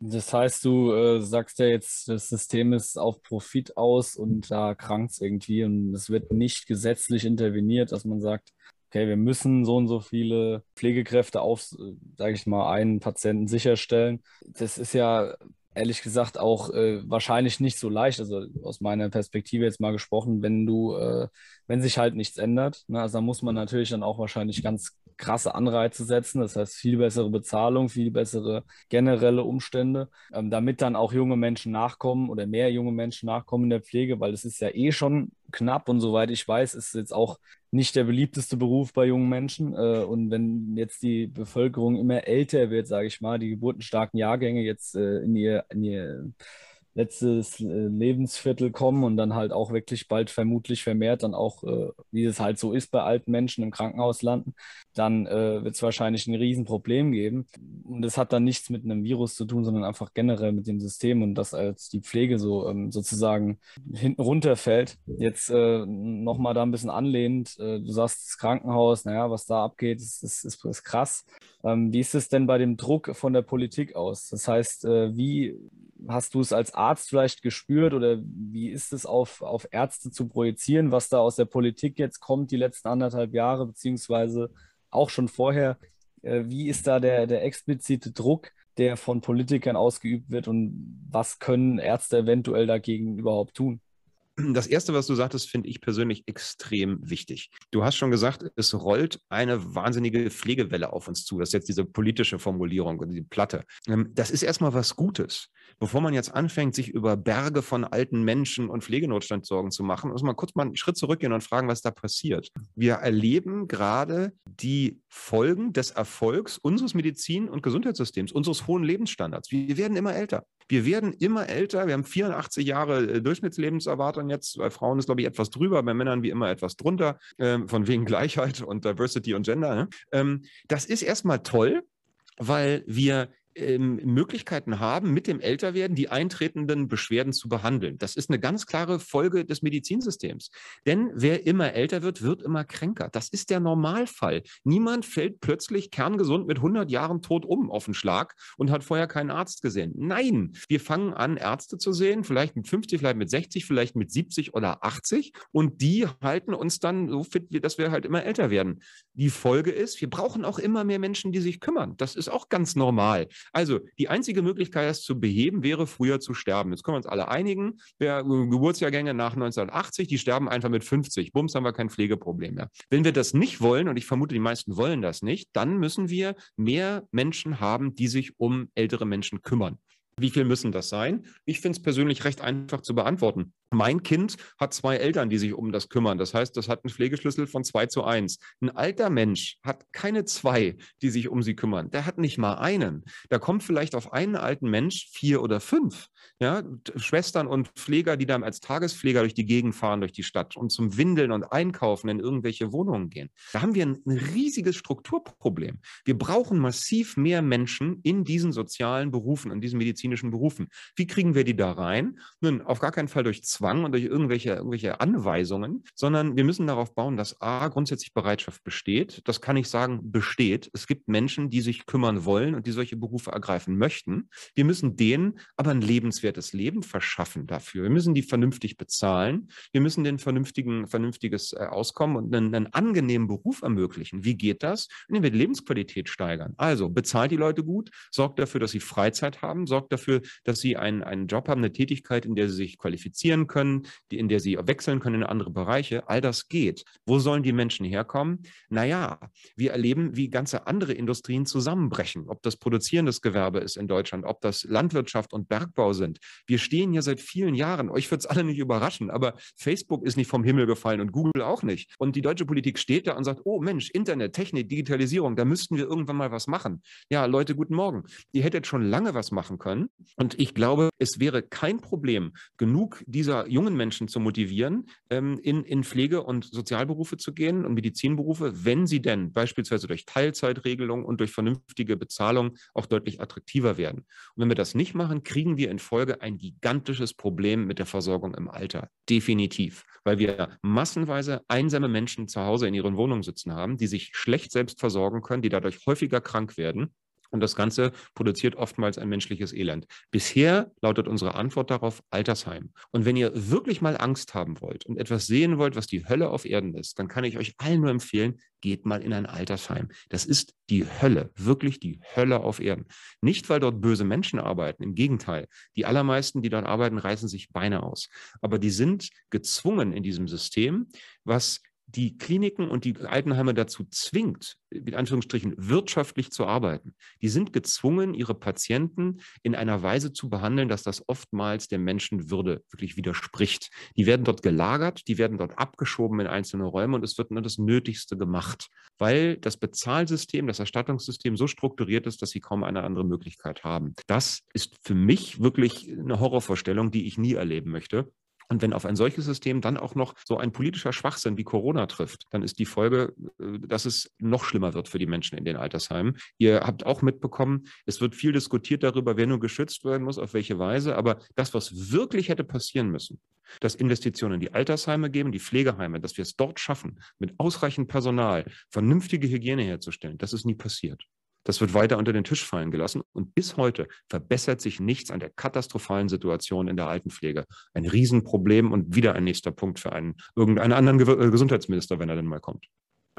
Das heißt, du äh, sagst ja jetzt, das System ist auf Profit aus und da krankt es irgendwie und es wird nicht gesetzlich interveniert, dass man sagt, okay, wir müssen so und so viele Pflegekräfte auf, sage ich mal, einen Patienten sicherstellen. Das ist ja ehrlich gesagt auch äh, wahrscheinlich nicht so leicht, also aus meiner Perspektive jetzt mal gesprochen, wenn du, äh, wenn sich halt nichts ändert. Ne? Also da muss man natürlich dann auch wahrscheinlich ganz krasse Anreize setzen, das heißt viel bessere Bezahlung, viel bessere generelle Umstände, ähm, damit dann auch junge Menschen nachkommen oder mehr junge Menschen nachkommen in der Pflege, weil es ist ja eh schon knapp und soweit ich weiß, ist es jetzt auch nicht der beliebteste Beruf bei jungen Menschen. Äh, und wenn jetzt die Bevölkerung immer älter wird, sage ich mal, die geburtenstarken Jahrgänge jetzt äh, in ihr, in ihr letztes äh, Lebensviertel kommen und dann halt auch wirklich bald vermutlich vermehrt dann auch, äh, wie es halt so ist bei alten Menschen im Krankenhaus landen, dann äh, wird es wahrscheinlich ein Riesenproblem geben. Und das hat dann nichts mit einem Virus zu tun, sondern einfach generell mit dem System und dass als die Pflege so ähm, sozusagen hinten runterfällt. Jetzt äh, nochmal da ein bisschen anlehnend, du sagst das Krankenhaus, naja, was da abgeht, ist, ist, ist, ist krass. Ähm, wie ist es denn bei dem Druck von der Politik aus? Das heißt, äh, wie hast du es als Arzt vielleicht gespürt oder wie ist es auf, auf Ärzte zu projizieren, was da aus der Politik jetzt kommt, die letzten anderthalb Jahre, beziehungsweise auch schon vorher? Äh, wie ist da der, der explizite Druck, der von Politikern ausgeübt wird und was können Ärzte eventuell dagegen überhaupt tun? Das Erste, was du sagtest, finde ich persönlich extrem wichtig. Du hast schon gesagt, es rollt eine wahnsinnige Pflegewelle auf uns zu. Das ist jetzt diese politische Formulierung und die Platte. Ähm, das ist erstmal was Gutes. Bevor man jetzt anfängt, sich über Berge von alten Menschen und Pflegenotstand Sorgen zu machen, muss man kurz mal einen Schritt zurückgehen und fragen, was da passiert. Wir erleben gerade die Folgen des Erfolgs unseres Medizin- und Gesundheitssystems, unseres hohen Lebensstandards. Wir werden immer älter. Wir werden immer älter. Wir haben 84 Jahre äh, Durchschnittslebenserwartung jetzt. Bei Frauen ist, glaube ich, etwas drüber, bei Männern wie immer etwas drunter, äh, von wegen Gleichheit und Diversity und Gender. Ne? Ähm, das ist erstmal toll, weil wir ähm, Möglichkeiten haben, mit dem Älterwerden die eintretenden Beschwerden zu behandeln. Das ist eine ganz klare Folge des Medizinsystems. Denn wer immer älter wird, wird immer kränker. Das ist der Normalfall. Niemand fällt plötzlich kerngesund mit 100 Jahren tot um auf den Schlag und hat vorher keinen Arzt gesehen. Nein, wir fangen an, Ärzte zu sehen, vielleicht mit 50, vielleicht mit 60, vielleicht mit 70 oder 80 und die halten uns dann so fit, dass wir halt immer älter werden. Die Folge ist, wir brauchen auch immer mehr Menschen, die sich kümmern. Das ist auch ganz normal. Also die einzige Möglichkeit, das zu beheben, wäre früher zu sterben. Jetzt können wir uns alle einigen. Wer Geburtsjahrgänge nach 1980, die sterben einfach mit 50. Bums, haben wir kein Pflegeproblem mehr. Wenn wir das nicht wollen, und ich vermute, die meisten wollen das nicht, dann müssen wir mehr Menschen haben, die sich um ältere Menschen kümmern. Wie viel müssen das sein? Ich finde es persönlich recht einfach zu beantworten. Mein Kind hat zwei Eltern, die sich um das kümmern. Das heißt, das hat einen Pflegeschlüssel von zwei zu eins. Ein alter Mensch hat keine zwei, die sich um sie kümmern. Der hat nicht mal einen. Da kommt vielleicht auf einen alten Mensch vier oder fünf. Ja, Schwestern und Pfleger, die dann als Tagespfleger durch die Gegend fahren, durch die Stadt und zum Windeln und Einkaufen in irgendwelche Wohnungen gehen. Da haben wir ein, riesiges Strukturproblem. Wir brauchen massiv mehr Menschen in diesen sozialen Berufen, in diesen medizinischen Berufen. Wie kriegen wir die da rein? Nun, auf gar keinen Fall durch Zwang und durch irgendwelche, irgendwelche Anweisungen, sondern wir müssen darauf bauen, dass A, grundsätzlich Bereitschaft besteht. Das kann ich sagen, besteht. Es gibt Menschen, die sich kümmern wollen und die solche Berufe ergreifen möchten. Wir müssen denen aber ein lebenswertes Leben verschaffen dafür. Wir müssen die vernünftig bezahlen. Wir müssen den vernünftigen, vernünftiges äh, Auskommen und einen, einen angenehmen Beruf ermöglichen. Wie geht das? Indem wir die Lebensqualität steigern. Also bezahlt die Leute gut, sorgt dafür, dass sie Freizeit haben, sorgt dafür, dass sie einen, einen Job haben, eine Tätigkeit, in der sie sich qualifizieren können können, die, in der sie wechseln können in andere Bereiche. All das geht. Wo sollen die Menschen herkommen? Naja, wir erleben, wie ganze andere Industrien zusammenbrechen. Ob das produzierendes Gewerbe ist in Deutschland, ob das Landwirtschaft und Bergbau sind. Wir stehen hier seit vielen Jahren. Euch wird es alle nicht überraschen, aber Facebook ist nicht vom Himmel gefallen und Google auch nicht. Und die deutsche Politik steht da und sagt, oh Mensch, Internet, Technik, Digitalisierung, da müssten wir irgendwann mal was machen. Ja, Leute, guten Morgen. Ihr hättet schon lange was machen können. Und ich glaube, es wäre kein Problem, genug dieser jungen Menschen zu motivieren, ähm, in, in Pflege- und Sozialberufe zu gehen und Medizinberufe, wenn sie denn beispielsweise durch Teilzeitregelung und durch vernünftige Bezahlung auch deutlich attraktiver werden. Und wenn wir das nicht machen, kriegen wir in Folge ein gigantisches Problem mit der Versorgung im Alter. Definitiv. Weil wir massenweise einsame Menschen zu Hause in ihren Wohnungen sitzen haben, die sich schlecht selbst versorgen können, die dadurch häufiger krank werden und das Ganze produziert oftmals ein menschliches Elend. Bisher lautet unsere Antwort darauf Altersheim. Und wenn ihr wirklich mal Angst haben wollt und etwas sehen wollt, was die Hölle auf Erden ist, dann kann ich euch allen nur empfehlen, geht mal in ein Altersheim. Das ist die Hölle, wirklich die Hölle auf Erden. Nicht, weil dort böse Menschen arbeiten, im Gegenteil. Die allermeisten, die dort arbeiten, reißen sich Beine aus. Aber die sind gezwungen in diesem System, was die Kliniken und die Altenheime dazu zwingt, mit Anführungsstrichen wirtschaftlich zu arbeiten. Die sind gezwungen, ihre Patienten in einer Weise zu behandeln, dass das oftmals der Menschenwürde wirklich widerspricht. Die werden dort gelagert, die werden dort abgeschoben in einzelne Räume und es wird nur das Nötigste gemacht, weil das Bezahlsystem, das Erstattungssystem so strukturiert ist, dass sie kaum eine andere Möglichkeit haben. Das ist für mich wirklich eine Horrorvorstellung, die ich nie erleben möchte. Und wenn auf ein solches System dann auch noch so ein politischer Schwachsinn wie Corona trifft, dann ist die Folge, äh, dass es noch schlimmer wird für die Menschen in den Altersheimen. Ihr habt auch mitbekommen, es wird viel diskutiert darüber, wer nun geschützt werden muss, auf welche Weise. Aber das, was wirklich hätte passieren müssen, dass Investitionen in die Altersheime geben, die Pflegeheime, dass wir es dort schaffen, mit ausreichend Personal vernünftige Hygiene herzustellen, das ist nie passiert. Das wird weiter unter den Tisch fallen gelassen. Und bis heute verbessert sich nichts an der katastrophalen Situation in der Altenpflege. Ein Riesenproblem und wieder ein nächster Punkt für einen irgendeinen anderen äh, Gesundheitsminister, wenn er denn mal kommt.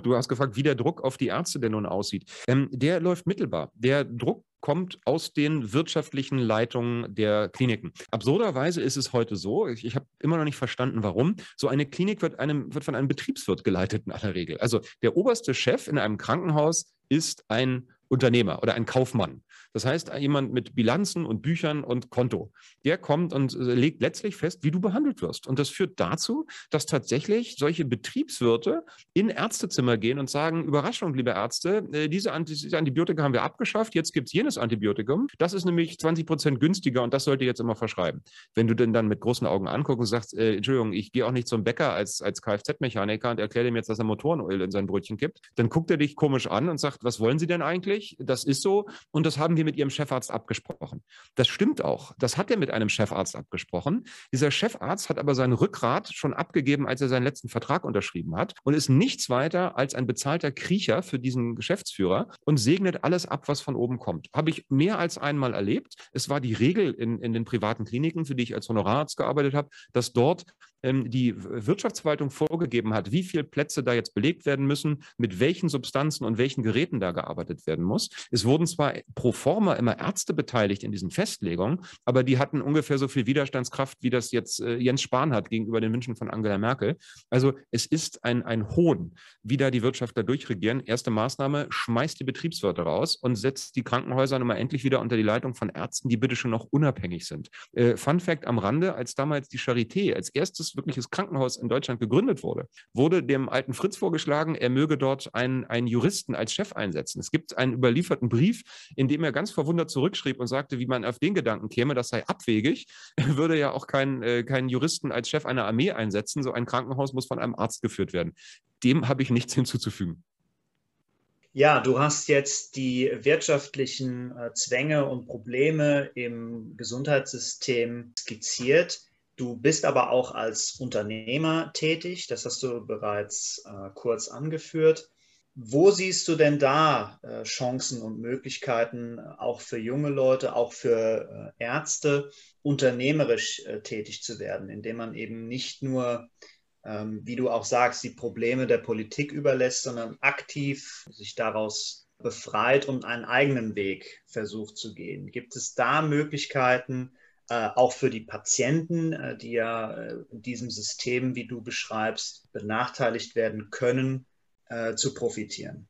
Du hast gefragt, wie der Druck auf die Ärzte denn nun aussieht. Ähm, der läuft mittelbar. Der Druck kommt aus den wirtschaftlichen Leitungen der Kliniken. Absurderweise ist es heute so, ich, ich habe immer noch nicht verstanden, warum, so eine Klinik wird, einem, wird von einem Betriebswirt geleitet in aller Regel. Also der oberste Chef in einem Krankenhaus ist ein Unternehmer oder ein Kaufmann. Das heißt, jemand mit Bilanzen und Büchern und Konto, der kommt und äh, legt letztlich fest, wie du behandelt wirst. Und das führt dazu, dass tatsächlich solche Betriebswirte in Ärztezimmer gehen und sagen, Überraschung, liebe Ärzte, äh, diese, Antibiotika haben wir abgeschafft, jetzt gibt es jenes Antibiotikum. Das ist nämlich 20 Prozent günstiger und das sollte jetzt immer verschreiben. Wenn du denn dann mit großen Augen anguckst und sagst, äh, Entschuldigung, ich gehe auch nicht zum Bäcker als, als Kfz-Mechaniker und erkläre dem jetzt, dass er Motorenöl in sein Brötchen gibt, dann guckt er dich komisch an und sagt, was wollen Sie denn eigentlich? Das ist so und das haben wir wir mit Ihrem Chefarzt abgesprochen. Das stimmt auch. Das hat er mit einem Chefarzt abgesprochen. Dieser Chefarzt hat aber sein Rückgrat schon abgegeben, als er seinen letzten Vertrag unterschrieben hat und ist nichts weiter als ein bezahlter Kriecher für diesen Geschäftsführer und segnet alles ab, was von oben kommt. Habe ich mehr als einmal erlebt. Es war die Regel in, in den privaten Kliniken, für die ich als Honorararzt gearbeitet habe, dass dort die Wirtschaftsverwaltung vorgegeben hat, wie viele Plätze da jetzt belegt werden müssen, mit welchen Substanzen und welchen Geräten da gearbeitet werden muss. Es wurden zwar pro forma immer Ärzte beteiligt in diesen Festlegungen, aber die hatten ungefähr so viel Widerstandskraft, wie das jetzt äh, Jens Spahn hat gegenüber den Wünschen von Angela Merkel. Also es ist ein, ein Hohn, wie da die Wirtschaftler durchregieren. Erste Maßnahme, schmeißt die Betriebswirte raus und setzt die Krankenhäuser nun mal endlich wieder unter die Leitung von Ärzten, die bitte schon noch unabhängig sind. Äh, Fun Fact am Rande, als damals die Charité als erstes wirkliches Krankenhaus in Deutschland gegründet wurde, wurde dem alten Fritz vorgeschlagen, er möge dort einen, einen Juristen als Chef einsetzen. Es gibt einen überlieferten Brief, in dem er ganz verwundert zurückschrieb und sagte, wie man auf den Gedanken käme, das sei abwegig, er würde ja auch keinen, äh, keinen Juristen als Chef einer Armee einsetzen. So ein Krankenhaus muss von einem Arzt geführt werden. Dem habe ich nichts hinzuzufügen. Ja, du hast jetzt die wirtschaftlichen äh, Zwänge und Probleme im Gesundheitssystem skizziert. Du bist aber auch als Unternehmer tätig, das hast du bereits äh, kurz angeführt. Wo siehst du denn da äh, Chancen und Möglichkeiten, auch für junge Leute, auch für äh, Ärzte, unternehmerisch äh, tätig zu werden, indem man eben nicht nur, ähm, wie du auch sagst, die Probleme der Politik überlässt, sondern aktiv sich daraus befreit und einen eigenen Weg versucht zu gehen? Gibt es da Möglichkeiten, äh, auch für die Patienten, äh, die ja äh, in diesem System, wie du beschreibst, benachteiligt werden können, zu profitieren.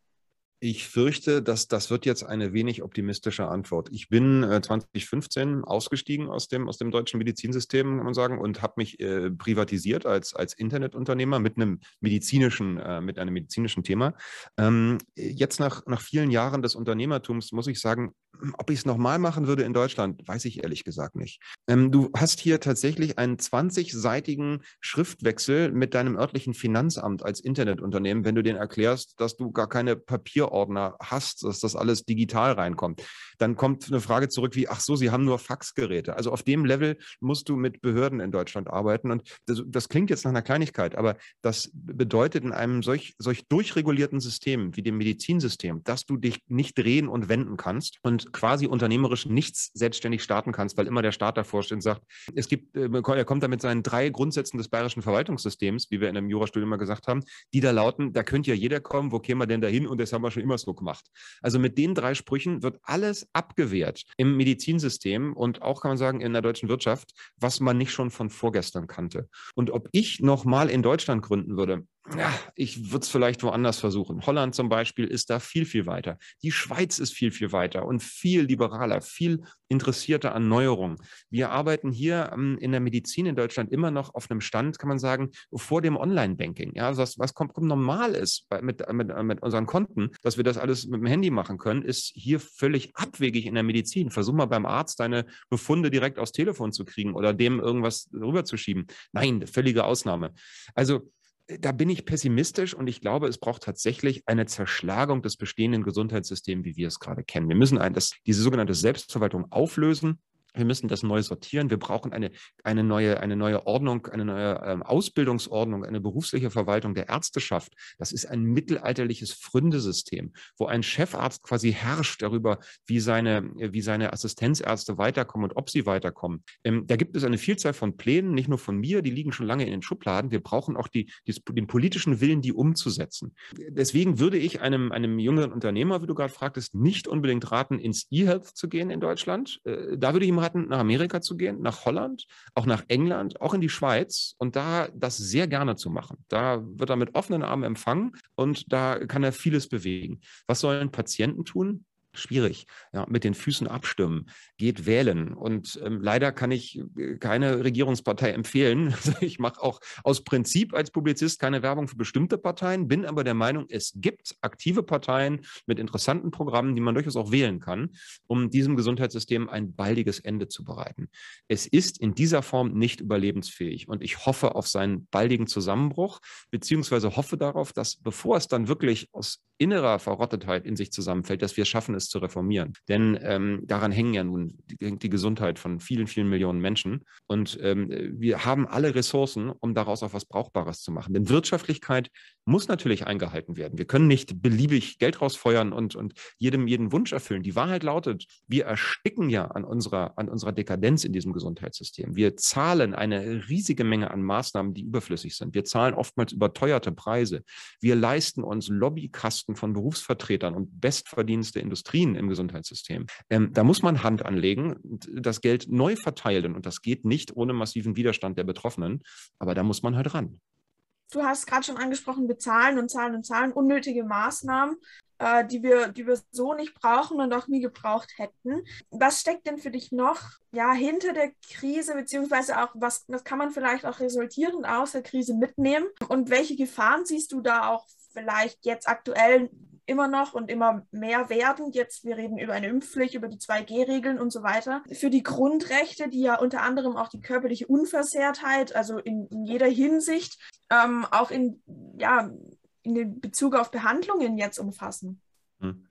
Ich fürchte, dass das wird jetzt eine wenig optimistische Antwort. Ich bin äh, 2015 ausgestiegen aus dem, aus dem deutschen Medizinsystem, kann man sagen, und habe mich äh, privatisiert als, als Internetunternehmer mit einem medizinischen, äh, mit einem medizinischen Thema. Ähm, jetzt nach, nach vielen Jahren des Unternehmertums muss ich sagen, ob ich es nochmal machen würde in Deutschland, weiß ich ehrlich gesagt nicht. Ähm, du hast hier tatsächlich einen 20-seitigen Schriftwechsel mit deinem örtlichen Finanzamt als Internetunternehmen, wenn du denen erklärst, dass du gar keine Papierordner hast, dass das alles digital reinkommt. Dann kommt eine Frage zurück wie, ach so, sie haben nur Faxgeräte. Also auf dem Level musst du mit Behörden in Deutschland arbeiten. Und das, das klingt jetzt nach einer Kleinigkeit, aber das bedeutet in einem solch, solch durchregulierten System wie dem Medizinsystem, dass du dich nicht drehen und wenden kannst und quasi unternehmerisch nichts selbstständig starten kannst, weil immer der Staat davor steht und sagt, es gibt, äh, er kommt da mit seinen drei Grundsätzen des bayerischen Verwaltungssystems, wie wir in einem Jurastudium mal gesagt haben, die da lauten, da könnte ja jeder kommen, wo kämen wir denn da hin und das haben wir schon immer so gemacht. Also mit den drei Sprüchen wird alles abgewehrt im Medizinsystem und auch kann man sagen in der deutschen Wirtschaft, was man nicht schon von vorgestern kannte. Und ob ich nochmal in Deutschland gründen würde, ja, ich würde es vielleicht woanders versuchen. Holland zum Beispiel ist da viel, viel weiter. Die Schweiz ist viel, viel weiter und viel liberaler, viel interessierter an Neuerungen. Wir arbeiten hier ähm, in der Medizin in Deutschland immer noch auf einem Stand, kann man sagen, vor dem Online-Banking. Ja, was, was normal ist mit, mit, mit unseren Konten, dass wir das alles mit dem Handy machen können, ist hier völlig abwegig in der Medizin. Versuch mal beim Arzt deine Befunde direkt aufs Telefon zu kriegen oder dem irgendwas rüberzuschieben. Nein, völlige Ausnahme. Also da bin ich pessimistisch und ich glaube, es braucht tatsächlich eine Zerschlagung des bestehenden Gesundheitssystems, wie wir es gerade kennen. Wir müssen ein, das, diese sogenannte Selbstverwaltung auflösen wir müssen das neu sortieren. Wir brauchen eine, eine, neue, eine neue Ordnung, eine neue ähm, Ausbildungsordnung, eine berufliche Verwaltung der Ärzteschaft. Das ist ein mittelalterliches Fründesystem, wo ein Chefarzt quasi herrscht darüber, wie seine, wie seine Assistenzärzte weiterkommen und ob sie weiterkommen. Ähm, da gibt es eine Vielzahl von Plänen, nicht nur von mir, die liegen schon lange in den Schubladen. Wir brauchen auch die, die, den politischen Willen, die umzusetzen. Deswegen würde ich einem, einem jüngeren Unternehmer, wie du gerade fragtest, nicht unbedingt raten, ins E-Health zu gehen in Deutschland. Äh, da würde ich ihm hatten, nach Amerika zu gehen, nach Holland, auch nach England, auch in die Schweiz und da das sehr gerne zu machen. Da wird er mit offenen Armen empfangen und da kann er vieles bewegen. Was sollen Patienten tun? Schwierig. Ja, mit den Füßen abstimmen, geht wählen. Und ähm, leider kann ich äh, keine Regierungspartei empfehlen. Also ich mache auch aus Prinzip als Publizist keine Werbung für bestimmte Parteien, bin aber der Meinung, es gibt aktive Parteien mit interessanten Programmen, die man durchaus auch wählen kann, um diesem Gesundheitssystem ein baldiges Ende zu bereiten. Es ist in dieser Form nicht überlebensfähig und ich hoffe auf seinen baldigen Zusammenbruch, beziehungsweise hoffe darauf, dass bevor es dann wirklich aus innerer Verrottetheit in sich zusammenfällt, dass wir schaffen, es zu reformieren. Denn ähm, daran hängen ja nun die, die, Gesundheit von vielen, vielen Millionen Menschen. Und ähm, wir haben alle Ressourcen, um daraus auch was Brauchbares zu machen. Denn Wirtschaftlichkeit muss natürlich eingehalten werden. Wir können nicht beliebig Geld rausfeuern und, und jedem jeden Wunsch erfüllen. Die Wahrheit lautet, wir ersticken ja an unserer, an unserer Dekadenz in diesem Gesundheitssystem. Wir zahlen eine riesige Menge an Maßnahmen, die überflüssig sind. Wir zahlen oftmals überteuerte Preise. Wir leisten uns Lobbykasten von Berufsvertretern und bestverdienste Industrien im Gesundheitssystem. Ähm, da muss man Hand anlegen, das Geld neu verteilen und das geht nicht ohne massiven Widerstand der Betroffenen. Aber da muss man halt ran. Du hast gerade schon angesprochen, bezahlen und zahlen und zahlen, unnötige Maßnahmen, äh, die, wir, die wir so nicht brauchen und auch nie gebraucht hätten. Was steckt denn für dich noch ja, hinter der Krise, beziehungsweise auch, was, was kann man vielleicht auch resultierend aus der Krise mitnehmen? Und welche Gefahren siehst du da auch vielleicht jetzt aktuell immer noch und immer mehr werden. Jetzt, wir reden über eine Impfpflicht, über die 2G-Regeln und so weiter. Für die Grundrechte, die ja unter anderem auch die körperliche Unversehrtheit, also in, in jeder Hinsicht, ähm, auch in, ja, in Bezug auf Behandlungen jetzt umfassen. Hm.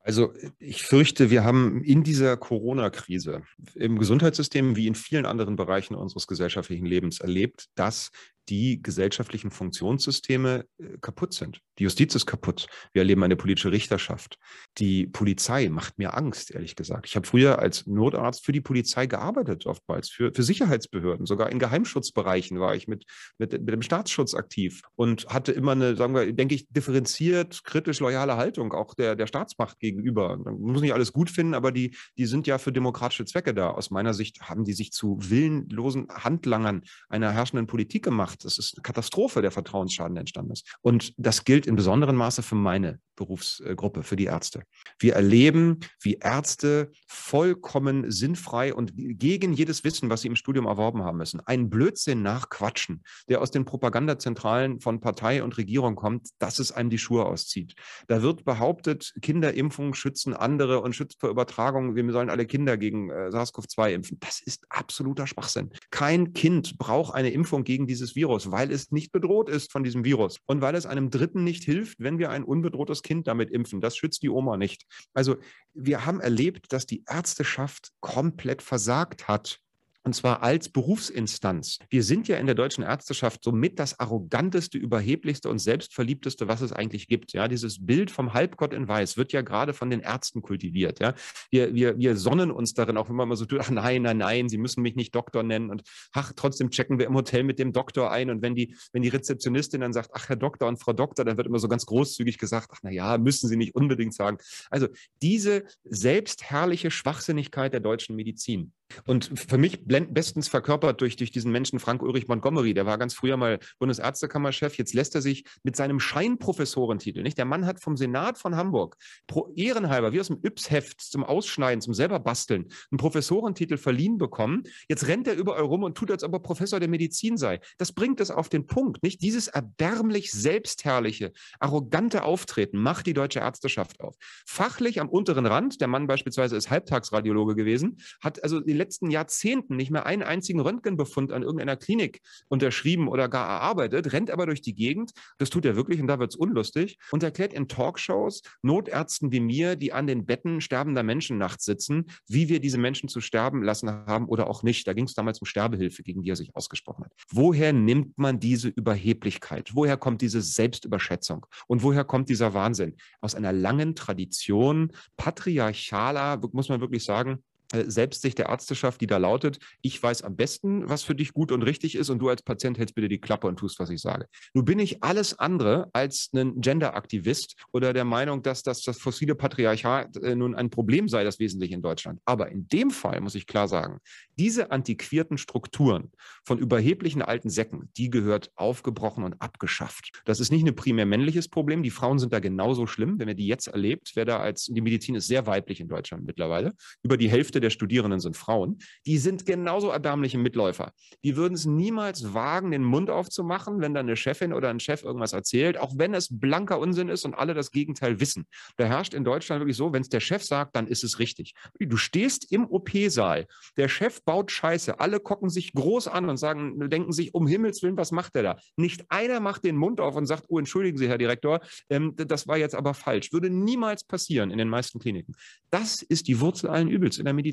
Also ich fürchte, wir haben in dieser Corona-Krise im Gesundheitssystem wie in vielen anderen Bereichen unseres gesellschaftlichen Lebens erlebt, dass die gesellschaftlichen Funktionssysteme äh, kaputt sind. Die Justiz ist kaputt. Wir erleben eine politische Richterschaft. Die Polizei macht mir Angst, ehrlich gesagt. Ich habe früher als Notarzt für die Polizei gearbeitet, oftmals, für, für Sicherheitsbehörden. Sogar in Geheimschutzbereichen war ich mit, mit, mit dem Staatsschutz aktiv und hatte immer eine, sagen wir, denke ich, differenziert, kritisch loyale Haltung auch der, der Staatsmacht gegenüber. Man muss nicht alles gut finden, aber die, die sind ja für demokratische Zwecke da. Aus meiner Sicht haben die sich zu willenlosen Handlangern einer herrschenden Politik gemacht gemacht. Das ist eine Katastrophe, der Vertrauensschaden entstanden ist. Und das gilt in besonderem Maße für meine Berufsgruppe, für die Ärzte. Wir erleben, wie Ärzte vollkommen sinnfrei und gegen jedes Wissen, was sie im Studium erworben haben müssen, einen Blödsinn nachquatschen, der aus den Propagandazentralen von Partei und Regierung kommt, dass es einem die Schuhe auszieht. Da wird behauptet, Kinderimpfungen schützen andere und schützen vor Übertragung. Wir sollen alle Kinder gegen äh, SARS-CoV-2 impfen. Das ist absoluter Schwachsinn. Kein Kind braucht eine Impfung gegen dieses Virus, weil es nicht bedroht ist von diesem Virus und weil es einem Dritten nicht hilft, wenn wir ein unbedrohtes Kind damit impfen. Das schützt die Oma nicht. Also wir haben erlebt, dass die Ärzteschaft komplett versagt hat und zwar als Berufsinstanz. Wir sind ja in der deutschen Ärzteschaft somit das arroganteste, überheblichste und selbstverliebteste, was es eigentlich gibt. Ja, dieses Bild vom Halbgott in Weiß wird ja gerade von den Ärzten kultiviert. Ja, wir, wir, wir sonnen uns darin, auch wenn man immer so tut, ach nein, nein, nein, Sie müssen mich nicht Doktor nennen und ach, trotzdem checken wir im Hotel mit dem Doktor ein und wenn die, wenn die Rezeptionistin dann sagt, ach, Herr Doktor und Frau Doktor, dann wird immer so ganz großzügig gesagt, ach, na ja, müssen Sie nicht unbedingt sagen. Also diese selbstherrliche Schwachsinnigkeit der deutschen Medizin, und für mich bestens verkörpert durch, durch diesen Menschen Frank Ulrich Montgomery, der war ganz früher mal Bundesärztekammerchef, jetzt lässt er sich mit seinem Scheinprofessorentitel, nicht? Der Mann hat vom Senat von Hamburg pro ehrenhalber, wie aus dem Yps-Heft zum Ausschneiden, zum selber basteln, einen Professorentitel verliehen bekommen. Jetzt rennt er überall rum und tut, als ob er Professor der Medizin sei. Das bringt es auf den Punkt, nicht? Dieses erbärmlich selbstherrliche, arrogante Auftreten macht die deutsche Ärzteschaft auf. Fachlich am unteren Rand, der Mann beispielsweise ist Halbtagsradiologe gewesen, hat also die letzten Jahrzehnten nicht mehr einen einzigen Röntgenbefund an irgendeiner Klinik unterschrieben oder gar erarbeitet, rennt aber durch die Gegend, das tut er wirklich und da wird es unlustig, und erklärt in Talkshows Notärzten wie mir, die an den Betten sterbender Menschen nachts sitzen, wie wir diese Menschen zu sterben lassen haben oder auch nicht. Da ging es damals um Sterbehilfe, gegen die er sich ausgesprochen hat. Woher nimmt man diese Überheblichkeit? Woher kommt diese Selbstüberschätzung? Und woher kommt dieser Wahnsinn? Aus einer langen Tradition patriarchaler, muss man wirklich sagen, äh, Selbstsicht der Ärzteschaft, die da lautet, ich weiß am besten, was für dich gut und richtig ist und du als Patient hältst bitte die Klappe und tust, was ich sage. Nun bin ich alles andere als ein Gender-Aktivist oder der Meinung, dass das, das fossile Patriarchat äh, nun ein Problem sei, das Wesentliche in Deutschland. Aber in dem Fall muss ich klar sagen, diese antiquierten Strukturen von überheblichen alten Säcken, die gehört aufgebrochen und abgeschafft. Das ist nicht ein primär männliches Problem. Die Frauen sind da genauso schlimm. Wenn ihr die jetzt erlebt, wer da als, die Medizin ist sehr weiblich in Deutschland mittlerweile. Über die Hälfte Hälfte der Studierenden sind Frauen, die sind genauso erbärmliche Mitläufer. Die würden es niemals wagen, den Mund aufzumachen, wenn da eine Chefin oder ein Chef irgendwas erzählt, auch wenn es blanker Unsinn ist und alle das Gegenteil wissen. Da herrscht in Deutschland wirklich so, wenn es der Chef sagt, dann ist es richtig. Du stehst im OP-Saal, der Chef baut Scheiße, alle gucken sich groß an und sagen, denken sich, um Himmels Willen, was macht der da? Nicht einer macht den Mund auf und sagt, oh, entschuldigen Sie, Herr Direktor, ähm, das war jetzt aber falsch. Würde niemals passieren in den meisten Kliniken. Das ist die Wurzel allen Übels in der Medizin.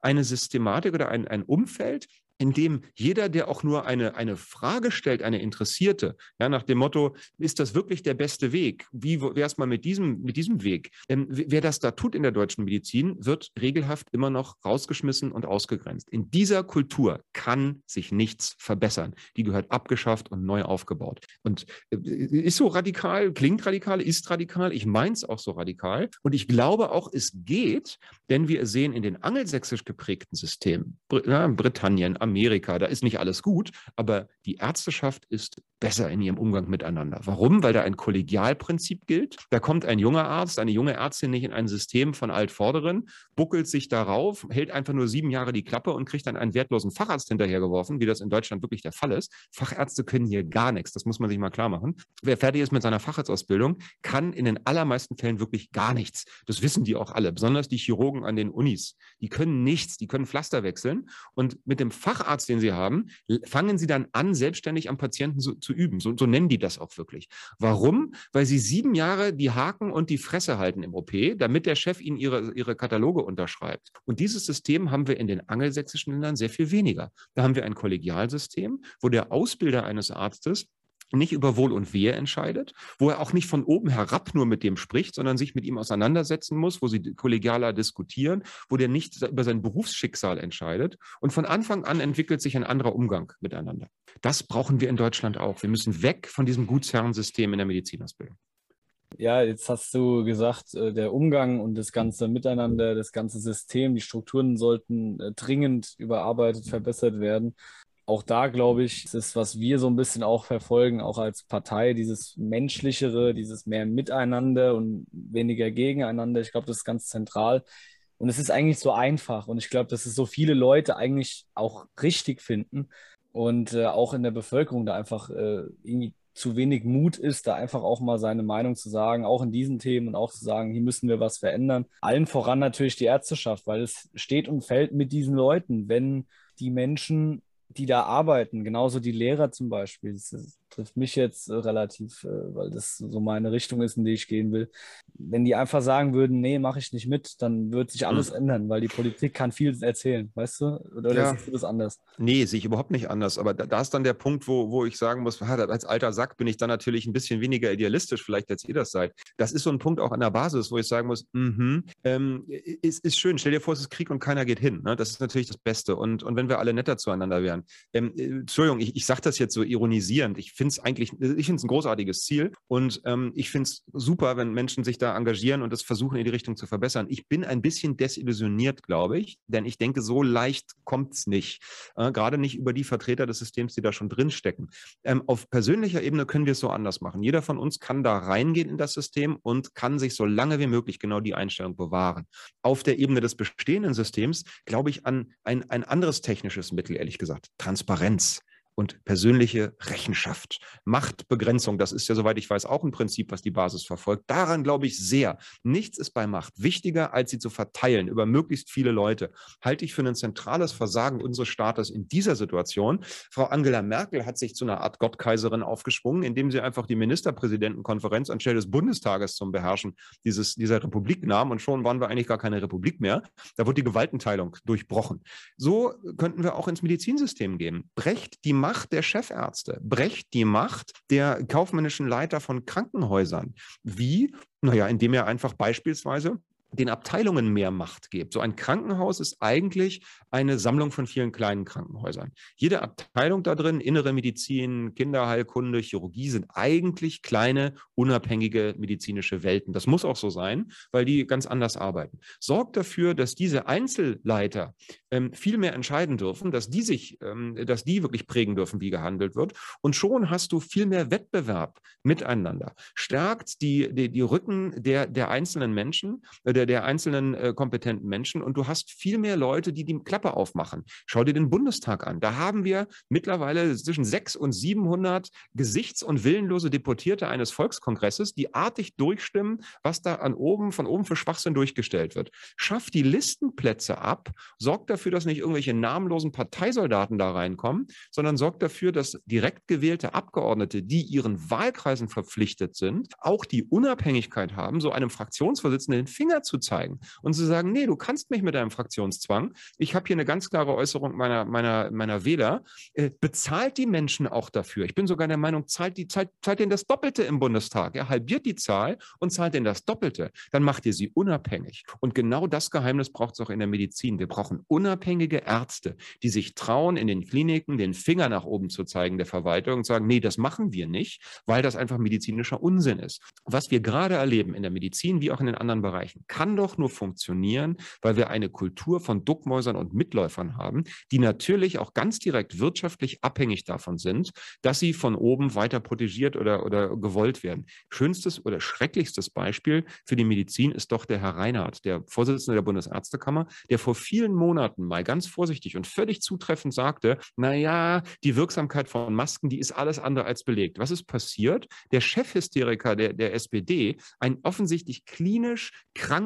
Eine Systematik oder ein, ein Umfeld, in dem jeder, der auch nur eine, eine Frage stellt, eine Interessierte, ja, nach dem Motto, ist das wirklich der beste Weg? Wie wäre es mal mit diesem, mit diesem Weg? Ähm, wer das da tut in der deutschen Medizin, wird regelhaft immer noch rausgeschmissen und ausgegrenzt. In dieser Kultur kann sich nichts verbessern. Die gehört abgeschafft und neu aufgebaut. Und äh, ist so radikal, klingt radikal, ist radikal. Ich meine es auch so radikal. Und ich glaube auch, es geht, denn wir sehen in den angelsächsisch geprägten Systemen, Britannien, Amerika, da ist nicht alles gut, aber die Ärzteschaft ist besser in ihrem Umgang miteinander. Warum? Weil da ein Kollegialprinzip gilt. Da kommt ein junger Arzt, eine junge Ärztin nicht in ein System von Altvorderen, buckelt sich darauf, hält einfach nur sieben Jahre die Klappe und kriegt dann einen wertlosen Facharzt hinterhergeworfen, wie das in Deutschland wirklich der Fall ist. Fachärzte können hier gar nichts, das muss man sich mal klar machen. Wer fertig ist mit seiner Facharztausbildung, kann in den allermeisten Fällen wirklich gar nichts. Das wissen die auch alle, besonders die Chirurgen an den Unis. Die können nichts, die können Pflaster wechseln und mit dem Facharzt, den sie haben, fangen sie dann an, selbstständig am Patienten zu, zu üben. So, so, nennen die das auch wirklich. Warum? Weil sie sieben Jahre die Haken und die Fresse halten im OP, damit der Chef ihnen ihre, ihre Kataloge unterschreibt. Und dieses System haben wir in den angelsächsischen Ländern sehr viel weniger. Da haben wir ein Kollegialsystem, wo der Ausbilder eines Arztes nicht über Wohl und Wehe entscheidet, wo er auch nicht von oben herab nur mit dem spricht, sondern sich mit ihm auseinandersetzen muss, wo sie kollegialer diskutieren, wo der nicht über sein Berufsschicksal entscheidet. Und von Anfang an entwickelt sich ein anderer Umgang miteinander. Das brauchen wir in Deutschland auch. Wir müssen weg von diesem Gutsherrensystem in der Medizinausbildung. Ja, jetzt hast du gesagt, äh, der Umgang und das ganze Miteinander, das ganze System, die Strukturen sollten äh, dringend überarbeitet, verbessert werden auch da glaube ich, ist was wir so ein bisschen auch verfolgen, auch als Partei, dieses menschlichere, dieses mehr Miteinander und weniger gegeneinander. Ich glaube, das ist ganz zentral. Und es ist eigentlich so einfach. Und ich glaube, dass es so viele Leute eigentlich auch richtig finden und äh, auch in der Bevölkerung da einfach äh, irgendwie zu wenig Mut ist, da einfach auch mal seine Meinung zu sagen, auch in diesen Themen und auch zu sagen, hier müssen wir was verändern. Allen voran natürlich die Ärzteschaft, weil es steht und fällt mit diesen Leuten. Wenn die Menschen die da arbeiten, genauso die Lehrer zum Beispiel. Das trifft mich jetzt äh, relativ, äh, weil das so meine Richtung ist, in die ich gehen will. Wenn die einfach sagen würden, nee, mache ich nicht mit, dann wird sich alles mhm. ändern, weil die Politik kann viel erzählen, weißt du? Oder ja. siehst du das anders? Nee, sehe ich überhaupt nicht anders. Aber da, da, ist dann der Punkt, wo, wo ich sagen muss, als alter Sack bin ich dann natürlich ein bisschen weniger idealistisch, vielleicht als ihr das seid. Das ist so ein Punkt auch an der Basis, wo ich sagen muss, mhm, ähm, ist, ist schön. Stell dir vor, es ist Krieg und keiner geht hin. Ne? Das ist natürlich das Beste. Und, und wenn wir alle netter zueinander wären. Ähm, äh, Entschuldigung, ich, ich sage das jetzt so ironisierend. Ich finde es eigentlich, ich finde es ein großartiges Ziel und ähm, ich finde es super, wenn Menschen sich da engagieren und das versuchen in die Richtung zu verbessern. Ich bin ein bisschen desillusioniert, glaube ich, denn ich denke, so leicht kommt es nicht. Äh, Gerade nicht über die Vertreter des Systems, die da schon drinstecken. Ähm, auf persönlicher Ebene können wir es so anders machen. Jeder von uns kann da reingehen in das System und kann sich so lange wie möglich genau die Einstellung bewahren. Auf der Ebene des bestehenden Systems glaube ich an ein, ein anderes technisches Mittel, ehrlich gesagt. Transparenz und persönliche Rechenschaft. Machtbegrenzung, das ist ja, soweit ich weiß, auch ein Prinzip, was die Basis verfolgt. Daran glaube ich sehr. Nichts ist bei Macht wichtiger, als sie zu verteilen über möglichst viele Leute. Halte ich für ein zentrales Versagen unseres Staates in dieser Situation. Frau Angela Merkel hat sich zu einer Art Gottkaiserin aufgeschwungen, indem sie einfach die Ministerpräsidentenkonferenz anstelle des Bundestages zum Beherrschen dieses, dieser Republik nahm. Und schon waren wir eigentlich gar keine Republik mehr. Da wurde die Gewaltenteilung durchbrochen. So könnten wir auch ins Medizinsystem gehen. Brecht die Macht der Chefärzte, brecht die Macht der kaufmännischen Leiter von Krankenhäusern. Wie? Naja, indem er einfach beispielsweise den Abteilungen mehr Macht gibt. So ein Krankenhaus ist eigentlich eine Sammlung von vielen kleinen Krankenhäusern. Jede Abteilung da drin, innere Medizin, Kinderheilkunde, Chirurgie, sind eigentlich kleine, unabhängige medizinische Welten. Das muss auch so sein, weil die ganz anders arbeiten. Sorgt dafür, dass diese Einzelleiter ähm, viel mehr entscheiden dürfen, dass die sich, ähm, dass die wirklich prägen dürfen, wie gehandelt wird. Und schon hast du viel mehr Wettbewerb miteinander. Stärkt die, die, die Rücken der, der einzelnen Menschen, der der, der einzelnen äh, kompetenten Menschen und du hast viel mehr Leute, die die Klappe aufmachen. Schau dir den Bundestag an. Da haben wir mittlerweile zwischen 600 und 700 gesichts- und willenlose Deportierte eines Volkskongresses, die artig durchstimmen, was da an oben, von oben für Schwachsinn durchgestellt wird. Schaff die Listenplätze ab, sorgt dafür, dass nicht irgendwelche namenlosen Parteisoldaten da reinkommen, sondern sorgt dafür, dass direkt gewählte Abgeordnete, die ihren Wahlkreisen verpflichtet sind, auch die Unabhängigkeit haben, so einem Fraktionsvorsitzenden den Finger zu zeigen und zu sagen, nee, du kannst mich mit deinem Fraktionszwang. Ich habe hier eine ganz klare Äußerung meiner, meiner, meiner Wähler. Äh, bezahlt die Menschen auch dafür. Ich bin sogar der Meinung, zahlt, die, zahlt, zahlt denen das Doppelte im Bundestag. Er halbiert die Zahl und zahlt denen das Doppelte. Dann macht ihr sie unabhängig. Und genau das Geheimnis braucht es auch in der Medizin. Wir brauchen unabhängige Ärzte, die sich trauen, in den Kliniken den Finger nach oben zu zeigen der Verwaltung und sagen, nee, das machen wir nicht, weil das einfach medizinischer Unsinn ist. Was wir gerade erleben in der Medizin wie auch in den anderen Bereichen, kann doch nur funktionieren, weil wir eine Kultur von Duckmäusern und Mitläufern haben, die natürlich auch ganz direkt wirtschaftlich abhängig davon sind, dass sie von oben weiter protegiert oder, oder gewollt werden. Schönstes oder schrecklichstes Beispiel für die Medizin ist doch der Herr Reinhardt, der Vorsitzende der Bundesärztekammer, der vor vielen Monaten mal ganz vorsichtig und völlig zutreffend sagte, naja, die Wirksamkeit von Masken, die ist alles andere als belegt. Was ist passiert? Der Chefhysteriker der, der SPD, ein offensichtlich klinisch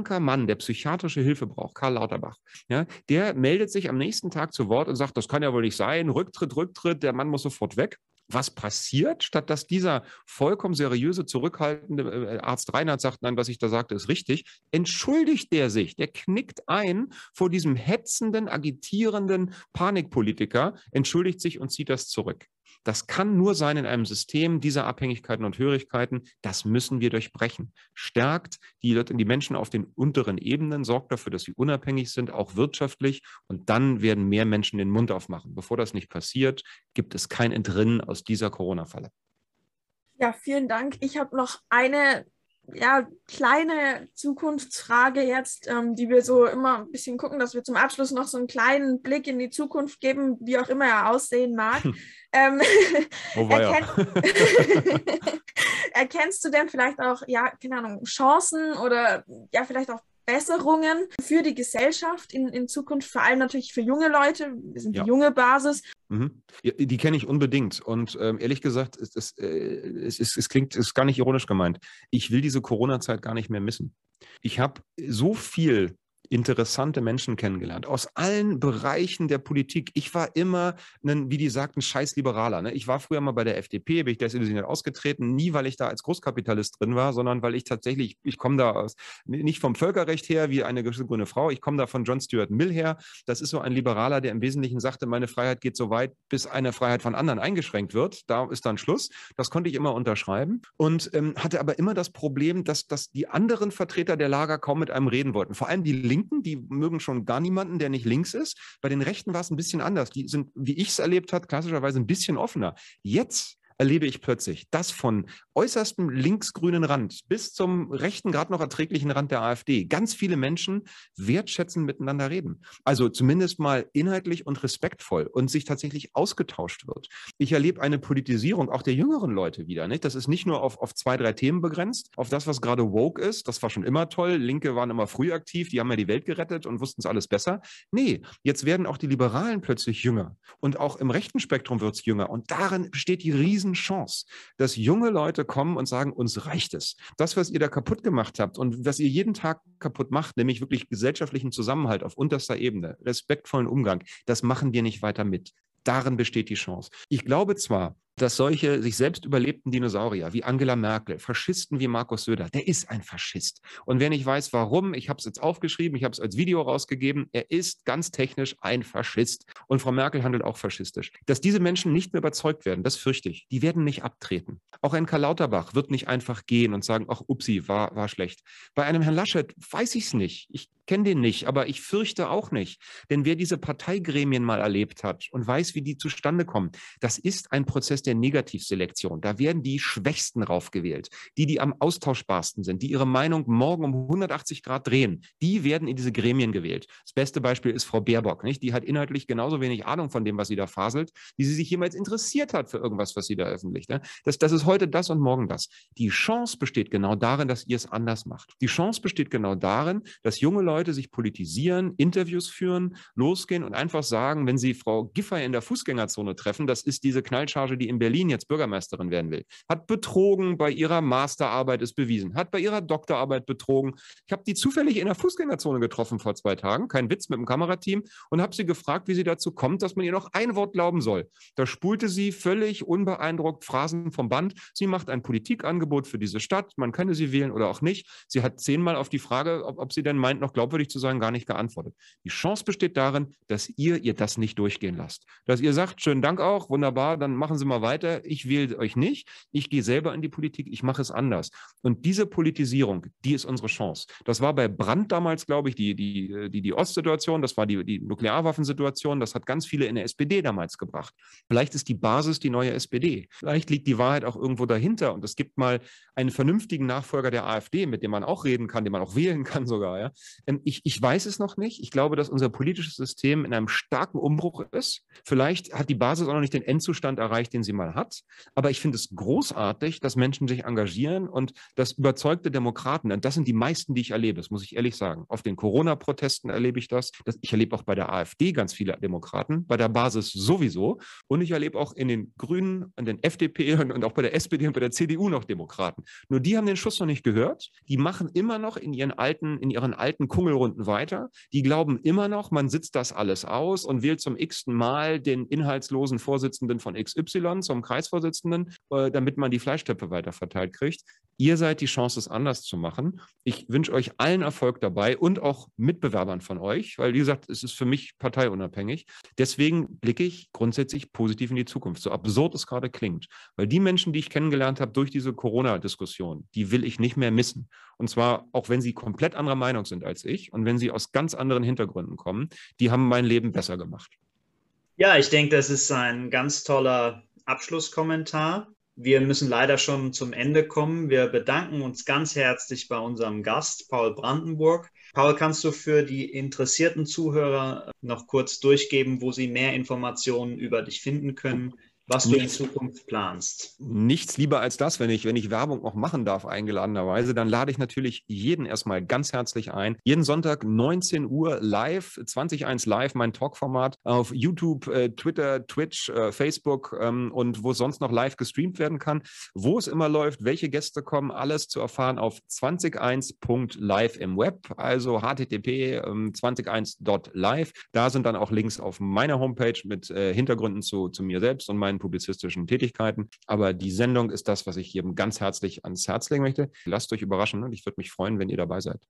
kranker Mann, der psychiatrische Hilfe braucht, Karl Lauterbach, ja, der meldet sich am nächsten Tag zu Wort und sagt, das kann ja wohl nicht sein, Rücktritt, Rücktritt, der Mann muss sofort weg. Was passiert, statt dass dieser vollkommen seriöse, zurückhaltende äh, Arzt Reinhardt sagt, nein, was ich da sagte, ist richtig, entschuldigt der sich, der knickt ein vor diesem hetzenden, agitierenden Panikpolitiker, entschuldigt sich und zieht das zurück. Das kann nur sein in einem System dieser Abhängigkeiten und Hörigkeiten. Das müssen wir durchbrechen. Stärkt die, die Menschen auf den unteren Ebenen, sorgt dafür, dass sie unabhängig sind, auch wirtschaftlich. Und dann werden mehr Menschen den Mund aufmachen. Bevor das nicht passiert, gibt es kein Entrinnen aus dieser Corona-Falle. Ja, vielen Dank. Ich habe noch eine ja, kleine Zukunftsfrage jetzt, ähm, die wir so immer ein bisschen gucken, dass wir zum Abschluss noch so einen kleinen Blick in die Zukunft geben, wie auch immer er aussehen mag. ähm, oh, erkenn Erkennst du denn vielleicht auch, ja, keine Ahnung, Chancen oder ja, vielleicht auch Besserungen für die Gesellschaft in, in Zukunft, vor allem natürlich für junge Leute. Wir sind ja. die junge Basis. Mhm. Ja, die kenne ich unbedingt. Und ähm, ehrlich gesagt, es, es, äh, es, es, es klingt, es ist gar nicht ironisch gemeint. Ich will diese Corona-Zeit gar nicht mehr missen. Ich habe so viel interessante Menschen kennengelernt aus allen Bereichen der Politik. Ich war immer, ein, wie die sagten, scheiß Liberaler. Ne? Ich war früher mal bei der FDP, bin ich desillusioniert ausgetreten, nie weil ich da als Großkapitalist drin war, sondern weil ich tatsächlich, ich komme da aus, nicht vom Völkerrecht her wie eine grüne Frau, ich komme da von John Stuart Mill her. Das ist so ein Liberaler, der im Wesentlichen sagte, meine Freiheit geht so weit, bis eine Freiheit von anderen eingeschränkt wird. Da ist dann Schluss. Das konnte ich immer unterschreiben und ähm, hatte aber immer das Problem, dass, dass die anderen Vertreter der Lager kaum mit einem reden wollten. Vor allem die Linken, die mögen schon gar niemanden, der nicht links ist. Bei den Rechten war es ein bisschen anders. Die sind, wie ich es erlebt habe, klassischerweise ein bisschen offener. Jetzt erlebe ich plötzlich, dass von äußerstem linksgrünen Rand bis zum rechten, gerade noch erträglichen Rand der AfD ganz viele Menschen wertschätzend miteinander reden. Also zumindest mal inhaltlich und respektvoll und sich tatsächlich ausgetauscht wird. Ich erlebe eine Politisierung auch der jüngeren Leute wieder. Nicht? Das ist nicht nur auf, auf zwei, drei Themen begrenzt, auf das, was gerade woke ist. Das war schon immer toll. Linke waren immer früh aktiv, die haben ja die Welt gerettet und wussten es alles besser. Nee, jetzt werden auch die Liberalen plötzlich jünger. Und auch im rechten Spektrum wird es jünger. Und darin besteht die Riesenchance, dass junge Leute kommen und sagen, uns reicht es. Das, was ihr da kaputt gemacht habt und was ihr jeden Tag kaputt macht, nämlich wirklich gesellschaftlichen Zusammenhalt auf unterster Ebene, respektvollen Umgang, das machen wir nicht weiter mit. Darin besteht die Chance. Ich glaube zwar, dass solche sich selbst überlebten Dinosaurier wie Angela Merkel, Faschisten wie Markus Söder, der ist ein Faschist. Und wer nicht weiß, warum, ich habe es jetzt aufgeschrieben, ich habe es als Video rausgegeben, er ist ganz technisch ein Faschist. Und Frau Merkel handelt auch faschistisch. Dass diese Menschen nicht mehr überzeugt werden, das fürchte ich. Die werden nicht abtreten. Auch ein Karl Lauterbach wird nicht einfach gehen und sagen, ach, upsi, war, war schlecht. Bei einem Herrn Laschet weiß ich es nicht. Ich kenne den nicht, aber ich fürchte auch nicht. Denn wer diese Parteigremien mal erlebt hat und weiß, wie die zustande kommen, das ist ein Prozess der Negativselektion. Da werden die Schwächsten raufgewählt, die, die am austauschbarsten sind, die ihre Meinung morgen um 180 Grad drehen. Die werden in diese Gremien gewählt. Das beste Beispiel ist Frau Baerbock, nicht? Die hat inhaltlich genauso wenig Ahnung von dem, was sie da faselt, wie sie sich jemals interessiert hat für irgendwas, was sie da öffentlicht. Ne? Das, das ist heute das und morgen das. Die Chance besteht genau darin, dass ihr es anders macht. Die Chance besteht genau darin, dass junge Leute sich politisieren, Interviews führen, losgehen und einfach sagen, wenn sie Frau Giffey in der Fußgängerzone treffen, das ist diese Knallcharge, die in Berlin jetzt Bürgermeisterin werden will, hat betrogen bei ihrer Masterarbeit, ist bewiesen, hat bei ihrer Doktorarbeit betrogen. Ich habe die zufällig in der Fußgängerzone getroffen vor zwei Tagen, kein Witz, mit dem Kamerateam und habe sie gefragt, wie sie dazu kommt, dass man ihr noch ein Wort glauben soll. Da spulte sie völlig unbeeindruckt Phrasen vom Band. Sie macht ein Politikangebot für diese Stadt, man könne sie wählen oder auch nicht. Sie hat zehnmal auf die Frage, ob, ob sie denn meint, noch glaubwürdig zu sein, gar nicht geantwortet. Die Chance besteht darin, dass ihr ihr das nicht durchgehen lasst. Dass ihr sagt, schönen Dank auch, wunderbar, dann machen Sie mal weiter. Ich wähle euch nicht. Ich gehe selber in die Politik, ich mache es anders. Und diese Politisierung, die ist unsere Chance. Das war bei Brandt damals, glaube ich, die, die, die, die Ostsituation, das war die, die Nuklearwaffensituation, das hat ganz viele in der SPD damals gebracht. Vielleicht ist die Basis die neue SPD. Vielleicht liegt die Wahrheit auch irgendwo dahinter und es gibt mal einen vernünftigen Nachfolger der AfD, mit dem man auch reden kann, den man auch wählen kann sogar. Ja? Ähm, ich, ich weiß es noch nicht. Ich glaube, dass unser politisches System in einem starken Umbruch ist. Vielleicht hat die Basis auch noch nicht den Endzustand erreicht, den sie mal hat. Aber ich finde es großartig, dass Menschen sich engagieren und dass überzeugte Demokraten, und das sind die meisten, die ich erlebe, das muss ich ehrlich sagen. Auf den Corona-Protesten erlebe ich das. Ich erlebe auch bei der AfD ganz viele Demokraten, bei der Basis sowieso. Und ich erlebe auch in den Grünen, in den FDP und auch bei der SPD und bei der CDU noch Demokraten. Nur die haben den Schuss noch nicht gehört. Die machen immer noch in ihren alten, in ihren alten Kungelrunden weiter. Die glauben immer noch, man sitzt das alles aus und wählt zum x-ten Mal den inhaltslosen Vorsitzenden von XY zum Kreisvorsitzenden, äh, damit man die Fleischtöpfe weiter verteilt kriegt. Ihr seid die Chance, es anders zu machen. Ich wünsche euch allen Erfolg dabei und auch Mitbewerbern von euch, weil, wie gesagt, es ist für mich parteiunabhängig. Deswegen blicke ich grundsätzlich positiv in die Zukunft, so absurd es gerade klingt. Weil die Menschen, die ich kennengelernt habe durch diese Corona-Diskussion, die will ich nicht mehr missen. Und zwar auch wenn sie komplett anderer Meinung sind als ich und wenn sie aus ganz anderen Hintergründen kommen, die haben mein Leben besser gemacht. Ja, ich denke, das ist ein ganz toller Abschlusskommentar. Wir müssen leider schon zum Ende kommen. Wir bedanken uns ganz herzlich bei unserem Gast, Paul Brandenburg. Paul, kannst du für die interessierten Zuhörer noch kurz durchgeben, wo sie mehr Informationen über dich finden können, was du in Zukunft planst. Nichts lieber als das, wenn ich, wenn ich Werbung noch machen darf, eingeladenerweise, dann lade ich natürlich jeden erstmal ganz herzlich ein. Jeden Sonntag 19 Uhr live, 20.1 live, mein Talkformat auf YouTube, äh, Twitter, Twitch, äh, Facebook ähm, und wo sonst noch live gestreamt werden kann. Wo es immer läuft, welche Gäste kommen, alles zu erfahren auf 20.1.live im Web, also http ähm, 20.1.live. Da sind dann auch Links auf meiner Homepage mit äh, Hintergründen zu, zu mir selbst und meinen meinen publizistischen Tätigkeiten. Aber die Sendung ist das, was ich jedem ganz herzlich ans Herz legen möchte. Lasst euch überraschen und ich würde mich freuen, wenn ihr dabei seid.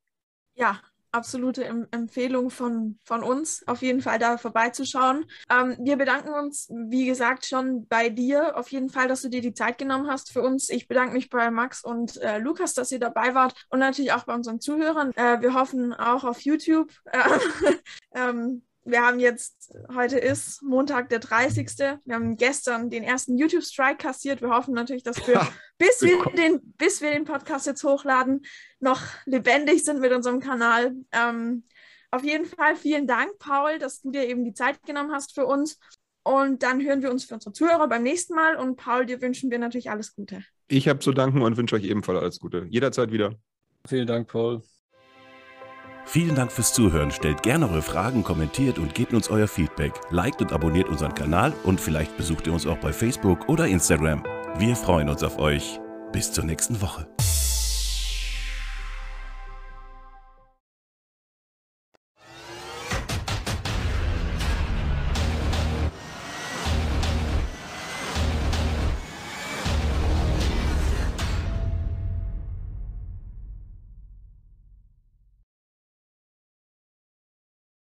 Ja, absolute em Empfehlung von, von uns, auf jeden Fall da vorbeizuschauen. Ähm, wir bedanken uns, wie gesagt, schon bei dir, auf jeden Fall, dass du dir die Zeit genommen hast für uns. Ich bedanke mich bei Max und äh, Lukas, dass ihr dabei wart und natürlich auch bei unseren Zuhörern. Äh, wir hoffen auch auf YouTube. ähm, wir haben jetzt, heute ist Montag der 30. Wir haben gestern den ersten YouTube-Strike kassiert. Wir hoffen natürlich, dass wir, bis wir, den, bis wir den Podcast jetzt hochladen, noch lebendig sind mit unserem Kanal. Ähm, auf jeden Fall vielen Dank, Paul, dass du dir eben die Zeit genommen hast für uns. Und dann hören wir uns für unsere Zuhörer beim nächsten Mal. Und Paul, dir wünschen wir natürlich alles Gute. Ich habe zu danken und wünsche euch ebenfalls alles Gute. Jederzeit wieder. Vielen Dank, Paul. Vielen Dank fürs Zuhören. Stellt gerne eure Fragen, kommentiert und gebt uns euer Feedback. Liked und abonniert unseren Kanal und vielleicht besucht ihr uns auch bei Facebook oder Instagram. Wir freuen uns auf euch. Bis zur nächsten Woche.